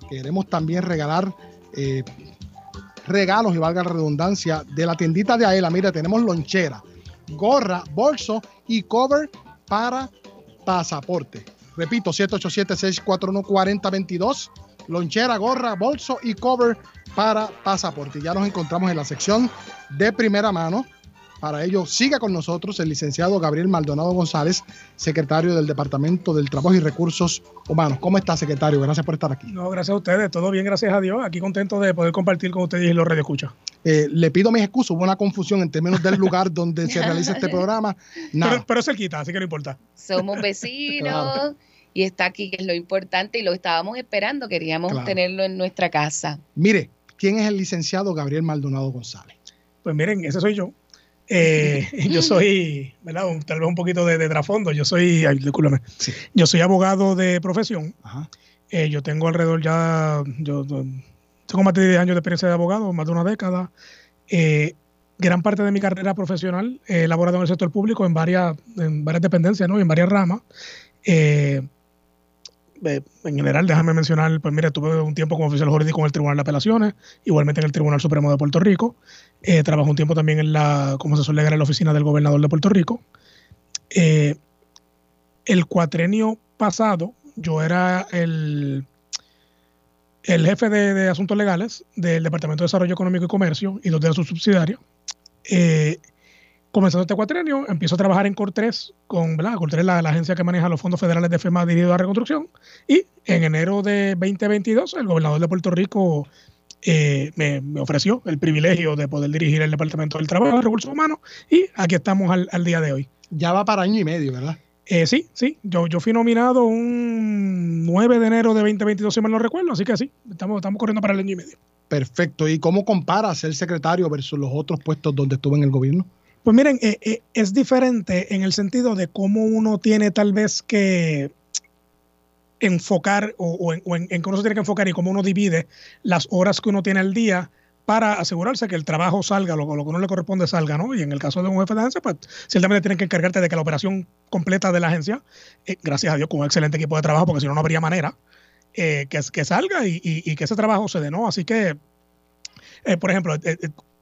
queremos también regalar eh, regalos y valga la redundancia de la tiendita de Aela. Mira, tenemos lonchera, gorra, bolso y cover para pasaporte. Repito, 787-641-4022. Lonchera, gorra, bolso y cover para pasaporte. Ya nos encontramos en la sección de primera mano. Para ello, siga con nosotros el licenciado Gabriel Maldonado González, secretario del Departamento del Trabajo y Recursos Humanos. ¿Cómo está, secretario? Gracias por estar aquí. No, gracias a ustedes. Todo bien, gracias a Dios. Aquí contento de poder compartir con ustedes y los Radio Escucha. Eh, le pido mis excusas, hubo una confusión en términos del lugar donde se realiza este programa. Nada. Pero, pero cerquita, así que no importa. Somos vecinos Claro. y está aquí, que es lo importante, y lo estábamos esperando. Queríamos Claro. tenerlo en nuestra casa. Mire, ¿quién es el licenciado Gabriel Maldonado González? Pues miren, ese soy yo. Eh, yo soy, ¿verdad? Un- tal vez un poquito de, de trasfondo. Yo soy, ay. Yo soy abogado de profesión. Eh, yo tengo alrededor ya, yo tengo más de 10 años de experiencia de abogado, más de una década. Eh, gran parte de mi carrera profesional he elaborado en el sector público en varias, en varias dependencias, ¿no? Y en varias ramas. En general, déjame mencionar, pues mire, tuve un tiempo como oficial jurídico en el Tribunal de Apelaciones, igualmente en el Tribunal Supremo de Puerto Rico. Eh, trabajé un tiempo también en la, como asesor legal en la oficina del gobernador de Puerto Rico. Eh, el cuatrenio pasado, yo era el, el jefe de, de asuntos legales del Departamento de Desarrollo Económico y Comercio y dos de sus subsidiarios. Eh, comenzando este cuatrenio, empiezo a trabajar en Cortres, con, ¿verdad? Cortres es la, la agencia que maneja los fondos federales de FEMA dirigidos a reconstrucción. Y en enero de 2022, el gobernador de Puerto Rico eh, me, me ofreció el privilegio de poder dirigir el Departamento del Trabajo y Recursos Humanos. Y aquí estamos al, al día de hoy. Ya va para año y medio, ¿verdad? Eh, sí, sí. Yo, yo fui nominado un 9 de enero de 2022, si mal no recuerdo. Así que sí, estamos, estamos corriendo para el año y medio. Perfecto. ¿Y cómo compara ser secretario versus los otros puestos donde estuvo en el gobierno? Pues miren, eh, eh, es diferente en el sentido de cómo uno tiene tal vez que enfocar o, en, o en- cómo se tiene que enfocar y cómo uno divide las horas que uno tiene al día para asegurarse que el trabajo salga, lo, lo que uno le corresponde salga, ¿no? Y en el caso de un jefe de agencia, pues ciertamente tienen que encargarte de que la operación completa de la agencia, eh, gracias a Dios, con un excelente equipo de trabajo, porque si no, no habría manera, eh, que, que salga y, y- que ese trabajo se dé, ¿no? Así que, eh, por ejemplo, eh,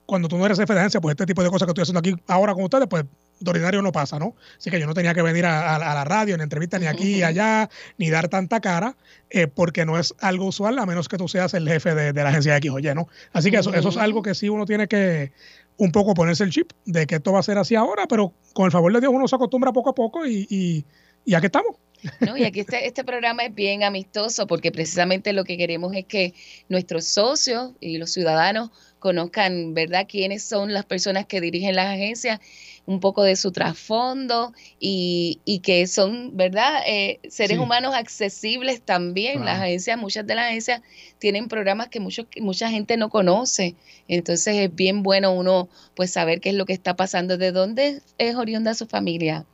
cuando tú no eres jefe de agencia, pues este tipo de cosas que estoy haciendo aquí ahora con ustedes, pues de ordinario no pasa, ¿no? Así que yo no tenía que venir a, la radio, ni entrevista, ni aquí, ni allá, ni dar tanta cara, eh, porque no es algo usual, a menos que tú seas el jefe de, la agencia de X ¿no? Así que eso, eso es algo que sí uno tiene que un poco ponerse el chip de que esto va a ser así ahora, pero con el favor de Dios uno se acostumbra poco a poco y, y, y aquí estamos. ¿no? Y aquí este, este programa es bien amistoso porque precisamente lo que queremos es que nuestros socios y los ciudadanos conozcan, ¿verdad?, quiénes son las personas que dirigen las agencias, un poco de su trasfondo y, y que son, ¿verdad?, eh, seres Sí. humanos accesibles también. Claro. Las agencias, muchas de las agencias tienen programas que muchos, que mucha gente no conoce. Entonces es bien bueno uno pues saber qué es lo que está pasando, de dónde es oriunda su familia.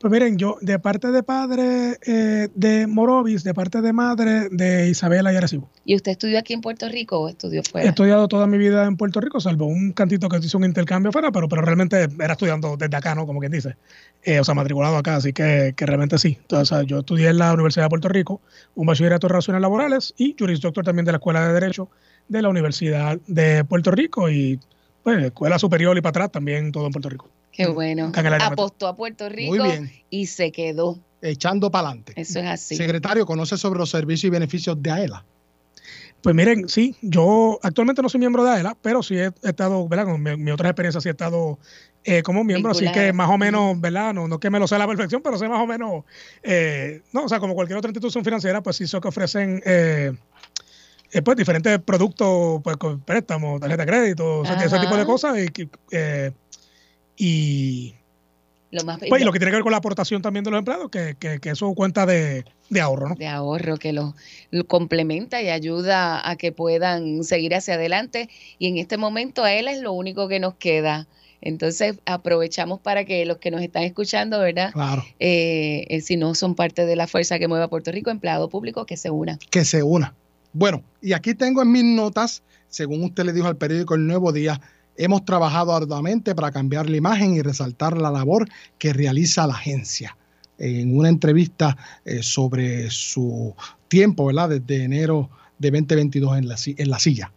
Pues miren, yo de parte de padre eh, de Morovis, de parte de madre de Isabela y Arecibo. ¿Y usted estudió aquí en Puerto Rico o estudió He fuera? estudiado toda mi vida en Puerto Rico, salvo un cantito que hice un intercambio fuera, pero, pero realmente era estudiando desde acá, ¿no? Como quien dice. Eh, o sea, matriculado acá, así que, que realmente sí. Entonces, o sea, yo estudié en la Universidad de Puerto Rico, un bachillerato en relaciones laborales y juris doctor también de la Escuela de Derecho de la Universidad de Puerto Rico y pues, escuela superior y para atrás también todo en Puerto Rico. Qué bueno. Apostó a Puerto Rico Muy bien. y se quedó. Echando para adelante. Eso es así. Secretario, ¿conoce sobre los servicios y beneficios de AELA? Pues miren, sí, yo actualmente no soy miembro de AELA, pero sí he, estado, ¿verdad? Con mi, mi otra experiencia sí he estado eh, como miembro, así que más o menos, ¿verdad? No, no que me lo sé a la perfección, pero sé más o menos, eh, no, o sea, como cualquier otra institución financiera, pues sí, eso que ofrecen eh, eh, pues diferentes productos, pues con préstamos, tarjeta de crédito, o sea, ese tipo de cosas. Y, que, eh, y, Lo más pues, y lo que tiene que ver con la aportación también de los empleados, que, que, que eso cuenta de, de ahorro, ¿no? de ahorro que lo, lo complementa y ayuda a que puedan seguir hacia adelante. Y en este momento a él es lo único que nos queda. Entonces aprovechamos para que los que nos están escuchando, ¿verdad? Claro. Eh, eh, si no son parte de la fuerza que mueve a Puerto Rico, empleado público, que se una. que se una. Bueno, y aquí tengo en mis notas, según usted le dijo al periódico El Nuevo Día, hemos trabajado arduamente para cambiar la imagen y resaltar la labor que realiza la agencia. En una entrevista eh, sobre su tiempo, ¿verdad? Desde enero de 2022 en la, en la silla.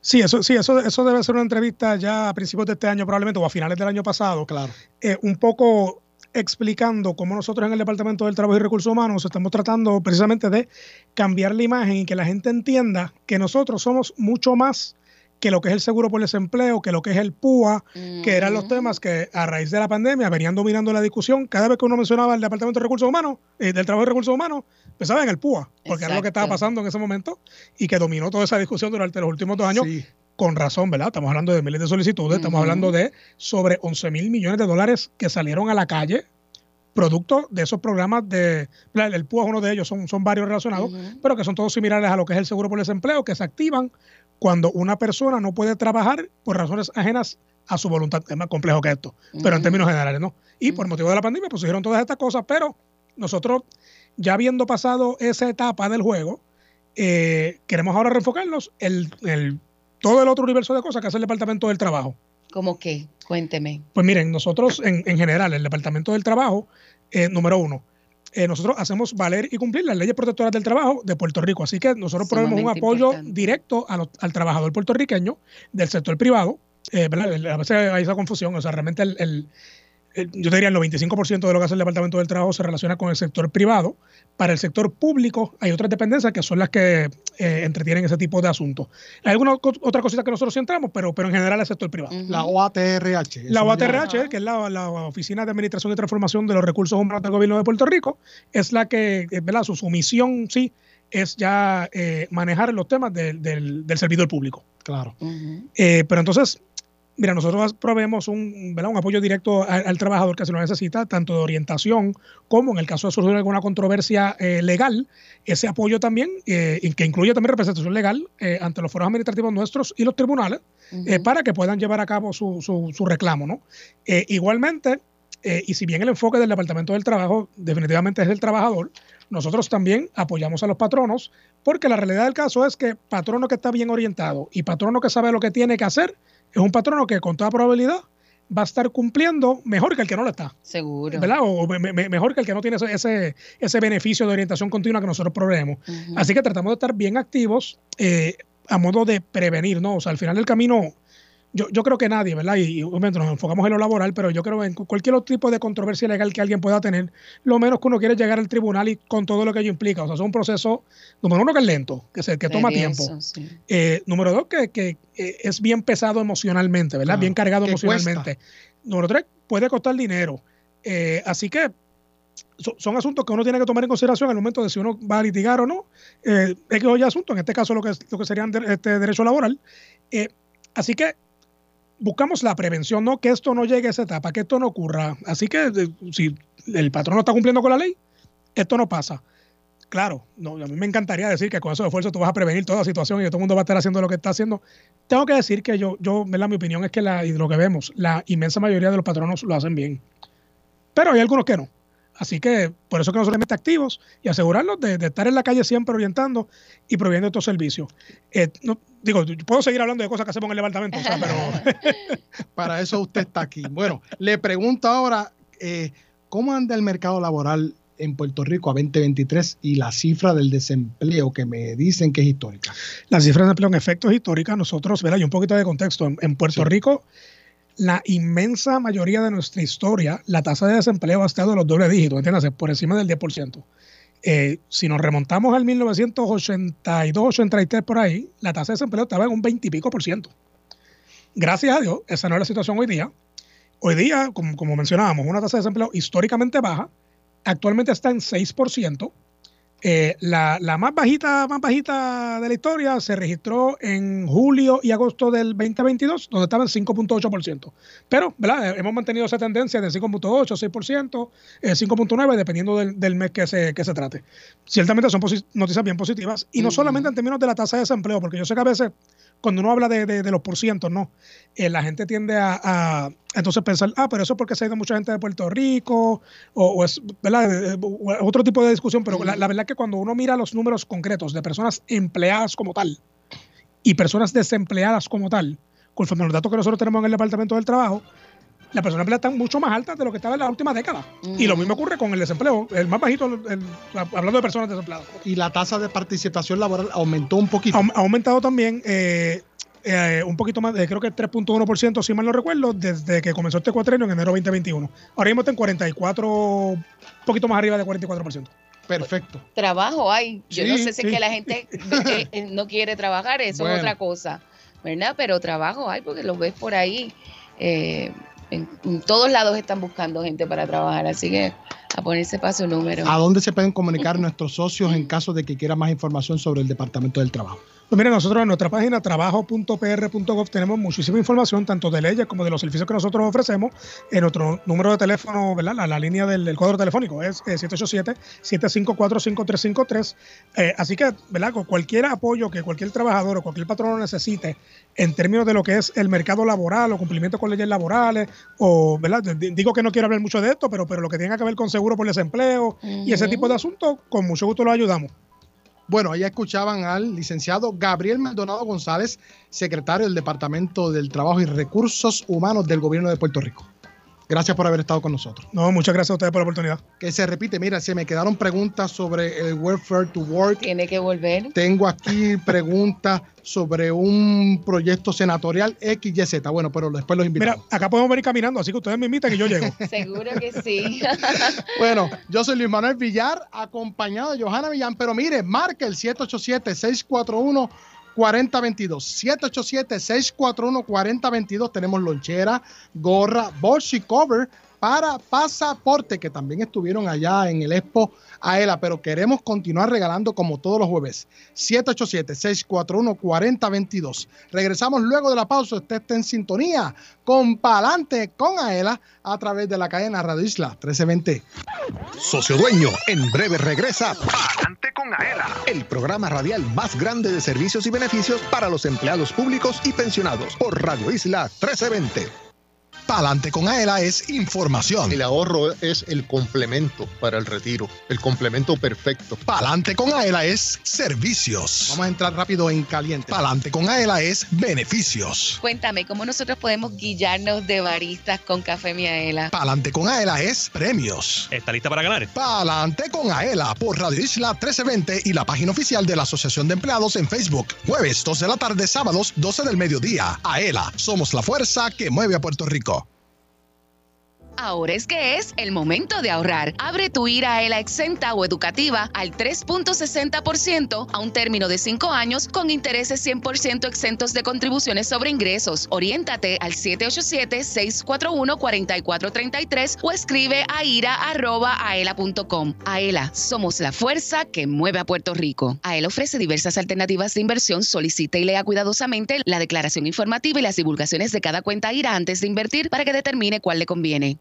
Sí, eso, sí, eso, eso debe ser una entrevista ya a principios de este año probablemente o a finales del año pasado. Claro. Eh, un poco explicando cómo nosotros en el Departamento del Trabajo y Recursos Humanos estamos tratando precisamente de cambiar la imagen y que la gente entienda que nosotros somos mucho más que lo que es el seguro por desempleo, que lo que es el PUA, que eran los temas que a raíz de la pandemia venían dominando la discusión. Cada vez que uno mencionaba el Departamento de Recursos Humanos, eh, del Trabajo y Recursos Humanos, pensaba en el PUA, porque era lo que estaba pasando en ese momento y que dominó toda esa discusión durante los últimos dos años. Sí. Con razón, ¿verdad? Estamos hablando de miles de solicitudes, estamos hablando de sobre 11 mil millones de dólares que salieron a la calle, producto de esos programas de. El el PUA es uno de ellos, son, son varios relacionados, pero que son todos similares a lo que es el seguro por desempleo, que se activan cuando una persona no puede trabajar por razones ajenas a su voluntad. Es más complejo que esto, pero en términos generales, ¿no? Y por motivo de la pandemia, pues surgieron todas estas cosas, pero nosotros, ya habiendo pasado esa etapa del juego, eh, queremos ahora reenfocarnos en el, todo el otro universo de cosas que hace el Departamento del Trabajo. ¿Cómo qué? Cuénteme. Pues miren, nosotros en, en general, el Departamento del Trabajo, eh, número uno, eh, nosotros hacemos valer y cumplir las leyes protectoras del trabajo de Puerto Rico. Así que nosotros proveemos un apoyo importante. directo a los- al trabajador puertorriqueño del sector privado. Eh, A veces hay esa confusión. O sea, realmente el- yo te diría el 95% de lo que hace el Departamento del Trabajo se relaciona con el sector privado. Para el sector público hay otras dependencias que son las que eh, entretienen ese tipo de asuntos. Hay alguna otra cosita que nosotros sí entramos, pero, pero en general el sector privado. La OATRH. La OATRH, que es la, la Oficina de Administración y Transformación de los Recursos Humanos del Gobierno de Puerto Rico, es la que, eh, ¿verdad? Su, su misión, sí, es ya eh, manejar los temas del, del, del servidor público. Claro. Eh, pero entonces, mira, nosotros proveemos un, ¿verdad? un apoyo directo al, al trabajador que se lo necesita, tanto de orientación como en el caso de surgir alguna controversia eh, legal, ese apoyo también, eh, y que incluye también representación legal eh, ante los foros administrativos nuestros y los tribunales, eh, para que puedan llevar a cabo su, su- su reclamo. ¿no? Igualmente, y si bien el enfoque del Departamento del Trabajo definitivamente es el trabajador, nosotros también apoyamos a los patronos, porque la realidad del caso es que patrono que está bien orientado y patrono que sabe lo que tiene que hacer, es un patrono que con toda probabilidad va a estar cumpliendo mejor que el que no lo está. Seguro. ¿verdad? O me- me- mejor que el que no tiene ese, ese, ese beneficio de orientación continua que nosotros proveemos. Así que tratamos de estar bien activos eh, a modo de prevenir, ¿no? O sea, al final del camino, yo, yo creo que nadie, ¿verdad? Y, y obviamente nos enfocamos en lo laboral, pero yo creo que en cu- cualquier otro tipo de controversia legal que alguien pueda tener, lo menos que uno quiere llegar al tribunal y con todo lo que ello implica. O sea, es un proceso, número uno, que es lento, que, se, que toma tiempo. sí. Eh, número dos, que, que, eh, es bien pesado emocionalmente, ¿verdad? Claro, bien cargado emocionalmente. Número tres, puede costar dinero. Eh, así que so- son asuntos que uno tiene que tomar en consideración al momento de si uno va a litigar o no. Eh, es que hoy asunto, en este caso lo que, es- lo que sería este derecho laboral. Eh, así que buscamos la prevención, ¿no? Que esto no llegue a esa etapa, que esto no ocurra. Así que eh, si el patrón no está cumpliendo con la ley, esto no pasa. Claro, no, a mí me encantaría decir que con esos esfuerzos tú vas a prevenir toda situación y todo el mundo va a estar haciendo lo que está haciendo. Tengo que decir que yo, yo ¿verdad? mi opinión es que la, lo que vemos, la inmensa mayoría de los patronos lo hacen bien. Pero hay algunos que no. Así que por eso que nosotros estamos activos y asegurarnos de, de estar en la calle siempre orientando y proveyendo estos servicios. Eh, no- digo, yo puedo seguir hablando de cosas que hacemos en el departamento, o sea, pero Para eso usted está aquí. Bueno, le pregunto ahora, eh, ¿cómo anda el mercado laboral en Puerto Rico a 2023 y la cifra del desempleo que me dicen que es histórica? Las cifras de empleo en efecto es histórica. Nosotros, ¿verdad? Y un poquito de contexto. En, en Puerto Rico, la inmensa mayoría de nuestra historia, la tasa de desempleo ha estado en los doble dígitos, entiéndase, por encima del 10%. Eh, si nos remontamos al 1982-83 por ahí, la tasa de desempleo estaba en un 20 y pico por ciento. Gracias a Dios, esa no es la situación hoy día. Hoy día, como, como mencionábamos, una tasa de desempleo históricamente baja, actualmente está en 6%. Eh, la, la más bajita, más bajita de la historia se registró en julio y agosto del 2022, donde estaba en 5.8%. Pero, ¿verdad? Hemos mantenido esa tendencia de 5.8, 6%, eh, 5.9, dependiendo del, del mes que se, que se trate. Ciertamente son noticias bien positivas, y no solamente en términos de la tasa de desempleo, porque yo sé que a veces cuando uno habla de, de- de los porcientos, no. Eh, la gente tiende a, a entonces pensar, ah, pero eso es porque se ha ido mucha gente de Puerto Rico, o, o es, ¿verdad? Eh, o otro tipo de discusión, pero la, la verdad que cuando uno mira los números concretos de personas empleadas como tal y personas desempleadas como tal, conforme a los datos que nosotros tenemos en el Departamento del Trabajo, las personas empleadas están mucho más altas de lo que estaba en la última década. Y lo mismo ocurre con el desempleo, el más bajito, el- hablando de personas desempleadas. Y la tasa de participación laboral aumentó un poquito. Ha, ha aumentado también eh, eh, un poquito más, eh, creo que 3.1%, si mal no recuerdo, desde que comenzó este cuatrenio en enero 2021. Ahora mismo está en 44, un poquito más arriba de 44%. Perfecto. Trabajo hay. Yo no sé si sí. es que la gente no quiere trabajar, eso Bueno. es otra cosa, ¿verdad? Pero trabajo hay porque los ves por ahí. eh, en, todos lados están buscando gente para trabajar, así que a ponerse para su número. ¿A dónde se pueden comunicar nuestros socios en caso de que quieran más información sobre el Departamento del Trabajo? Pues mira, nosotros en nuestra página trabajo.pr.gov tenemos muchísima información, tanto de leyes como de los servicios que nosotros ofrecemos. En nuestro número de teléfono, ¿verdad? La, la línea del, del cuadro telefónico es eh, 787-754-5353. Eh, así que, ¿verdad? Con cualquier apoyo que cualquier trabajador o cualquier patrono necesite en términos de lo que es el mercado laboral o cumplimiento con leyes laborales, o, ¿verdad? D- Digo que no quiero hablar mucho de esto, pero, pero lo que tenga que ver con seguro por desempleo y ese tipo de asuntos, con mucho gusto lo ayudamos. Bueno, ya escuchaban al licenciado Gabriel Maldonado González, secretario del Departamento del Trabajo y Recursos Humanos del Gobierno de Puerto Rico. Gracias por haber estado con nosotros. No, muchas gracias a ustedes por la oportunidad. Que se repite, mira, se me quedaron preguntas sobre el Welfare to Work. Tiene que volver. Tengo aquí preguntas sobre un proyecto senatorial XYZ. Bueno, pero después los invitamos. Mira, acá podemos venir caminando, así que ustedes me invitan y yo llego. Seguro que sí. Bueno, yo soy Luis Manuel Villar, acompañado de Johanna Villán, pero mire, marca el 787-641-4022. 787-641-4022. Tenemos lonchera, gorra, bolsa y cover para pasaporte, que también estuvieron allá en el Expo Aela, pero queremos continuar regalando como todos los jueves. 787-641-4022. Regresamos luego de la pausa. Usted está en sintonía con Palante con Aela a través de la cadena Radio Isla 1320. Socio Dueño, en breve regresa Palante con Aela, el programa radial más grande de servicios y beneficios para los empleados públicos y pensionados por Radio Isla 1320. Palante con Aela es información. El ahorro es el complemento para el retiro, el complemento perfecto. Palante con Aela es servicios. Vamos a entrar rápido en caliente. Palante con Aela es beneficios. Cuéntame, ¿cómo nosotros podemos guillarnos de baristas con Café Miaela? Palante con Aela es premios. ¿Está lista para ganar? Palante con Aela por Radio Isla 1320 y la página oficial de la Asociación de Empleados en Facebook. Jueves 2 de la tarde, sábados 12 del mediodía. Aela, somos la fuerza que mueve a Puerto Rico. Ahora es que es el momento de ahorrar. Abre tu IRA ELA exenta o educativa al 3.60% a un término de 5 años con intereses 100% exentos de contribuciones sobre ingresos. Oriéntate al 787-641-4433 o escribe a ira.aela.com. AELA, somos la fuerza que mueve a Puerto Rico. AELA ofrece diversas alternativas de inversión. Solicite y lea cuidadosamente la declaración informativa y las divulgaciones de cada cuenta IRA antes de invertir para que determine cuál le conviene.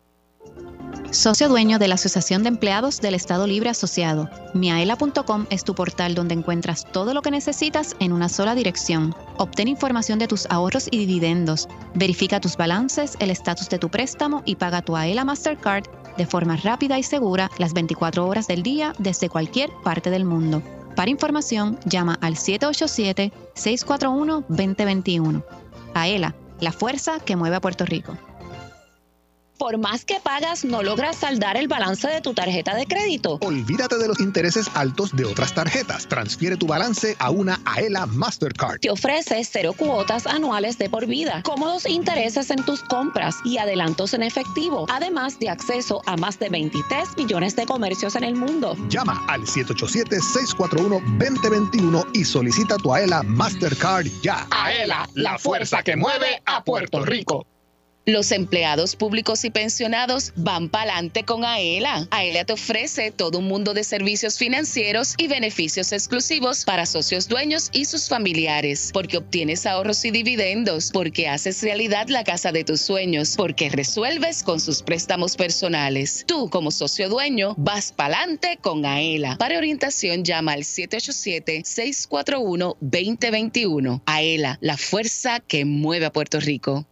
Socio dueño de la Asociación de Empleados del Estado Libre Asociado. Miaela.com es tu portal donde encuentras todo lo que necesitas en una sola dirección. Obtén información de tus ahorros y dividendos. Verifica tus balances, el estatus de tu préstamo y paga tu AELA Mastercard de forma rápida y segura las 24 horas del día desde cualquier parte del mundo. Para información, llama al 787-641-2021. AELA, la fuerza que mueve a Puerto Rico. Por más que pagas, no logras saldar el balance de tu tarjeta de crédito. Olvídate de los intereses altos de otras tarjetas. Transfiere tu balance a una AELA Mastercard. Te ofrece cero cuotas anuales de por vida, cómodos intereses en tus compras y adelantos en efectivo, además de acceso a más de 23 millones de comercios en el mundo. Llama al 787-641-2021 y solicita tu AELA Mastercard ya. AELA, la fuerza que mueve a Puerto Rico. Los empleados públicos y pensionados van pa'lante con AELA. AELA te ofrece todo un mundo de servicios financieros y beneficios exclusivos para socios dueños y sus familiares, porque obtienes ahorros y dividendos, porque haces realidad la casa de tus sueños, porque resuelves con sus préstamos personales. Tú, como socio dueño, vas pa'lante con AELA. Para orientación, llama al 787-641-2021. AELA, la fuerza que mueve a Puerto Rico.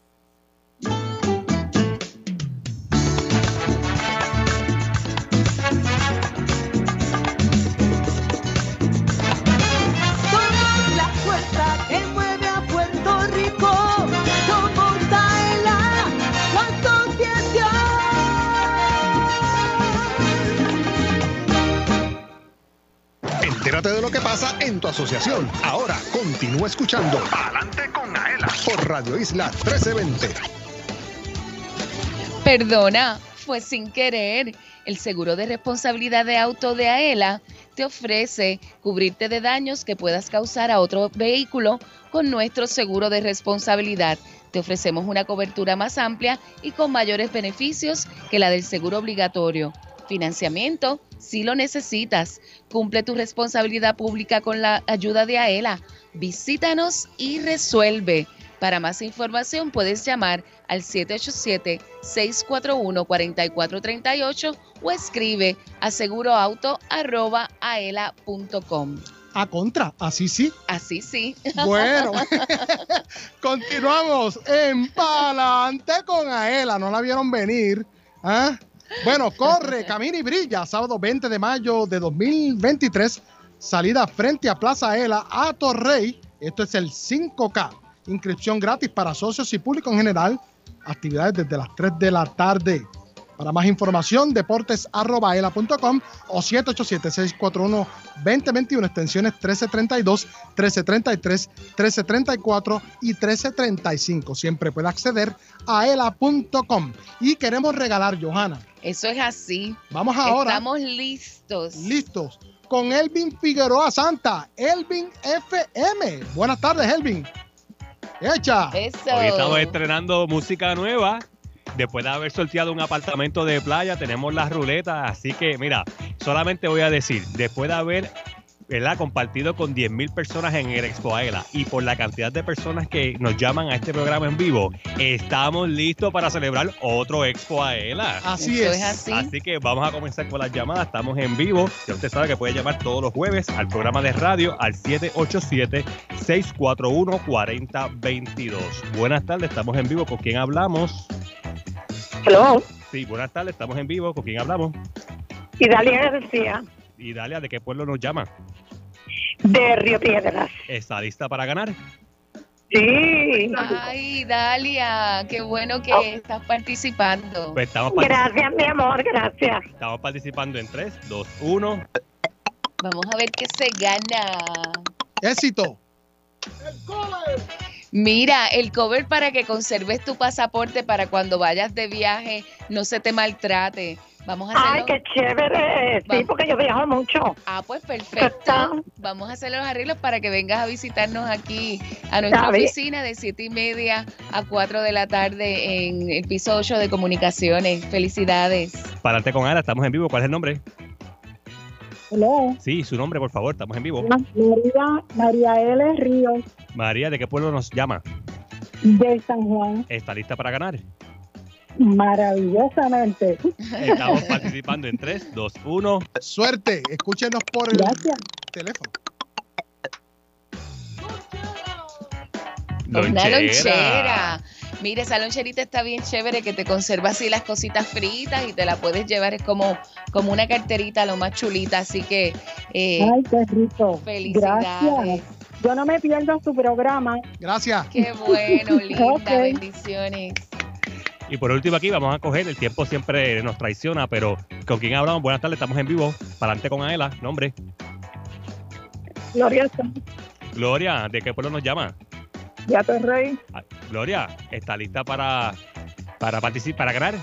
De lo que pasa en tu asociación. Ahora continúa escuchando Adelante con Aela por Radio Isla 1320. Perdona, fue sin querer. El seguro de responsabilidad de auto de AELA te ofrece cubrirte de daños que puedas causar a otro vehículo con nuestro seguro de responsabilidad. Te ofrecemos una cobertura más amplia y con mayores beneficios que la del seguro obligatorio. Financiamiento, si lo necesitas. Cumple tu responsabilidad pública con la ayuda de AELA. Visítanos y resuelve. Para más información puedes llamar al 787-641-4438 o escribe a seguroauto.aela.com. A contra, así sí. Así sí. Bueno, continuamos en Palante con Aela. No la vieron venir. ¿ah? Bueno, corre, camina y brilla. Sábado 20 de mayo de 2023. Salida frente a Plaza Aela a Torrey. Esto es el 5K. Inscripción gratis para socios y público en general. Actividades desde las 3 de la tarde. Para más información, deportes.aela.com o 787-641-2021, extensiones 1332, 1333, 1334 y 1335. Siempre puede acceder a ela.com. Y queremos regalar, Johanna. Eso es así. Vamos ahora. Estamos listos. Listos. Con Elvin Figueroa Santa, Elvin FM. Buenas tardes, Elvin. Hecha. Eso. Hoy estamos estrenando música nueva. Después de haber sorteado un apartamento de playa, tenemos las ruletas. Así que, mira, solamente voy a decir, después de haber ¿verdad? compartido con 10.000 personas en el Expo Aela y por la cantidad de personas que nos llaman a este programa en vivo, estamos listos para celebrar otro Expo Aela. Así es. es así. Así que vamos a comenzar con las llamadas. Estamos en vivo. Ya usted sabe que puede llamar todos los jueves al programa de radio al 787-641-4022. Buenas tardes, estamos en vivo. ¿Con quién hablamos? Hello, Sí, buenas tardes, estamos en vivo. ¿Con quién hablamos? Idalia García, Y Dalia, ¿de qué pueblo nos llama? De Río Piedras. ¿Está lista para ganar? Sí. Ay, Dalia, qué bueno que estás participando. Pues estamos, partic- Gracias, mi amor, gracias. estamos participando en 3, 2, 1. Vamos a ver qué se gana. Éxito. Mira, el cover para que conserves tu pasaporte para cuando vayas de viaje no se te maltrate. Vamos a Ay, hacerlo. qué chévere. Sí, porque yo viajo mucho. Ah, pues perfecto. Vamos a hacer los arreglos para que vengas a visitarnos aquí a nuestra oficina de siete y media a 4 de la tarde en el piso 8 de comunicaciones. Felicidades. Pararte con Ana, estamos en vivo. ¿Cuál es el nombre? Hello. Sí, su nombre, por favor, estamos en vivo. María, María L. Ríos, María, ¿de qué pueblo nos llama? de San Juan. ¿Está lista para ganar? Maravillosamente. Estamos participando en 3, 2, 1. Suerte. Escúchenos por el teléfono. Una lonchera. Mire, esa loncherita está bien chévere que te conserva así las cositas fritas y te la puedes llevar. Es como, como una carterita lo más chulita. Así que eh, Ay, qué rico. Felicidades. Gracias. Yo no me pierdo su programa. Gracias. qué bueno, linda. Bendiciones. Y por último aquí vamos a coger, el tiempo siempre nos traiciona, pero ¿con quién hablamos? Buenas tardes, estamos en vivo. Para adelante con Aela, nombre. Gloria Gloria, ¿de qué pueblo nos llama? Ya te rey. Ah, Gloria, ¿está lista para, para participar, para ganar?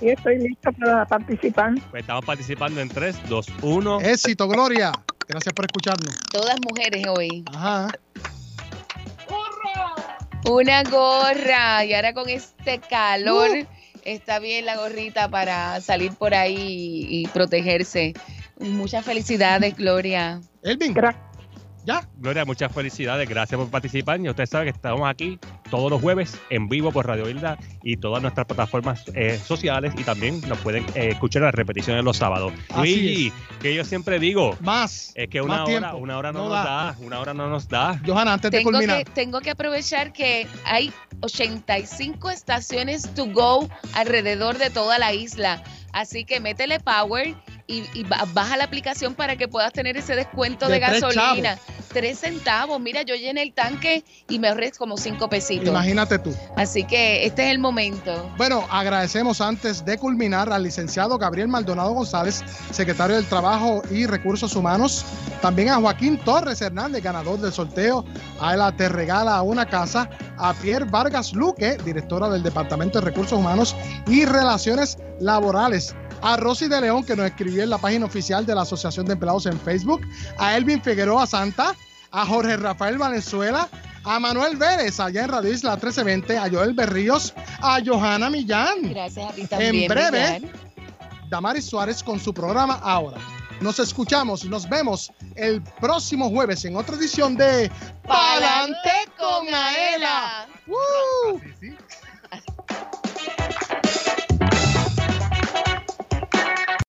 Y estoy lista para participar. Pues estamos participando en 3, 2, 1. Éxito, Gloria. Gracias por escucharnos. Todas mujeres hoy. Ajá. Una gorra. Y ahora con este calor, está bien la gorrita para salir por ahí y protegerse. Muchas felicidades, Gloria. Elvin. ¿Ya? Gloria, muchas felicidades. Gracias por participar. Y usted sabe que estamos aquí todos los jueves en vivo por Radio Hilda y todas nuestras plataformas eh, sociales. Y también nos pueden eh, escuchar las repeticiones los sábados. Así Luigi, que yo siempre digo. Más. Es que una más hora, tiempo. una hora no, No nos da. da. Una hora no nos da. Johanna, antes de Tengo culminar. que, tengo que aprovechar que hay 85 estaciones to go alrededor de toda la isla. Así que métele power y, y ba- baja la aplicación para que puedas tener ese descuento de, De tres gasolina. Tres centavos. Mira, yo llené el tanque y me ahorré como cinco pesitos. Imagínate tú. Así que este es el momento. Bueno, agradecemos antes de culminar al licenciado Gabriel Maldonado González, secretario del Trabajo y Recursos Humanos, también a Joaquín Torres Hernández, ganador del sorteo a la Te Regala una Casa, a Pierre Vargas Luque, directora del Departamento de Recursos Humanos y Relaciones Laborales, a Rosy de León, que nos escribió en la página oficial de la Asociación de Empleados en Facebook, a Elvin Figueroa Santa, a Jorge Rafael Valenzuela, a Manuel Vélez, allá en Radio Isla 1320, a Joel Berríos, a Johanna Millán. Gracias a ti también. En breve, Millán. Damaris Suárez con su programa Ahora. Nos escuchamos y nos vemos el próximo jueves en otra edición de ¡Pa'lante con Aela! ¡Woo!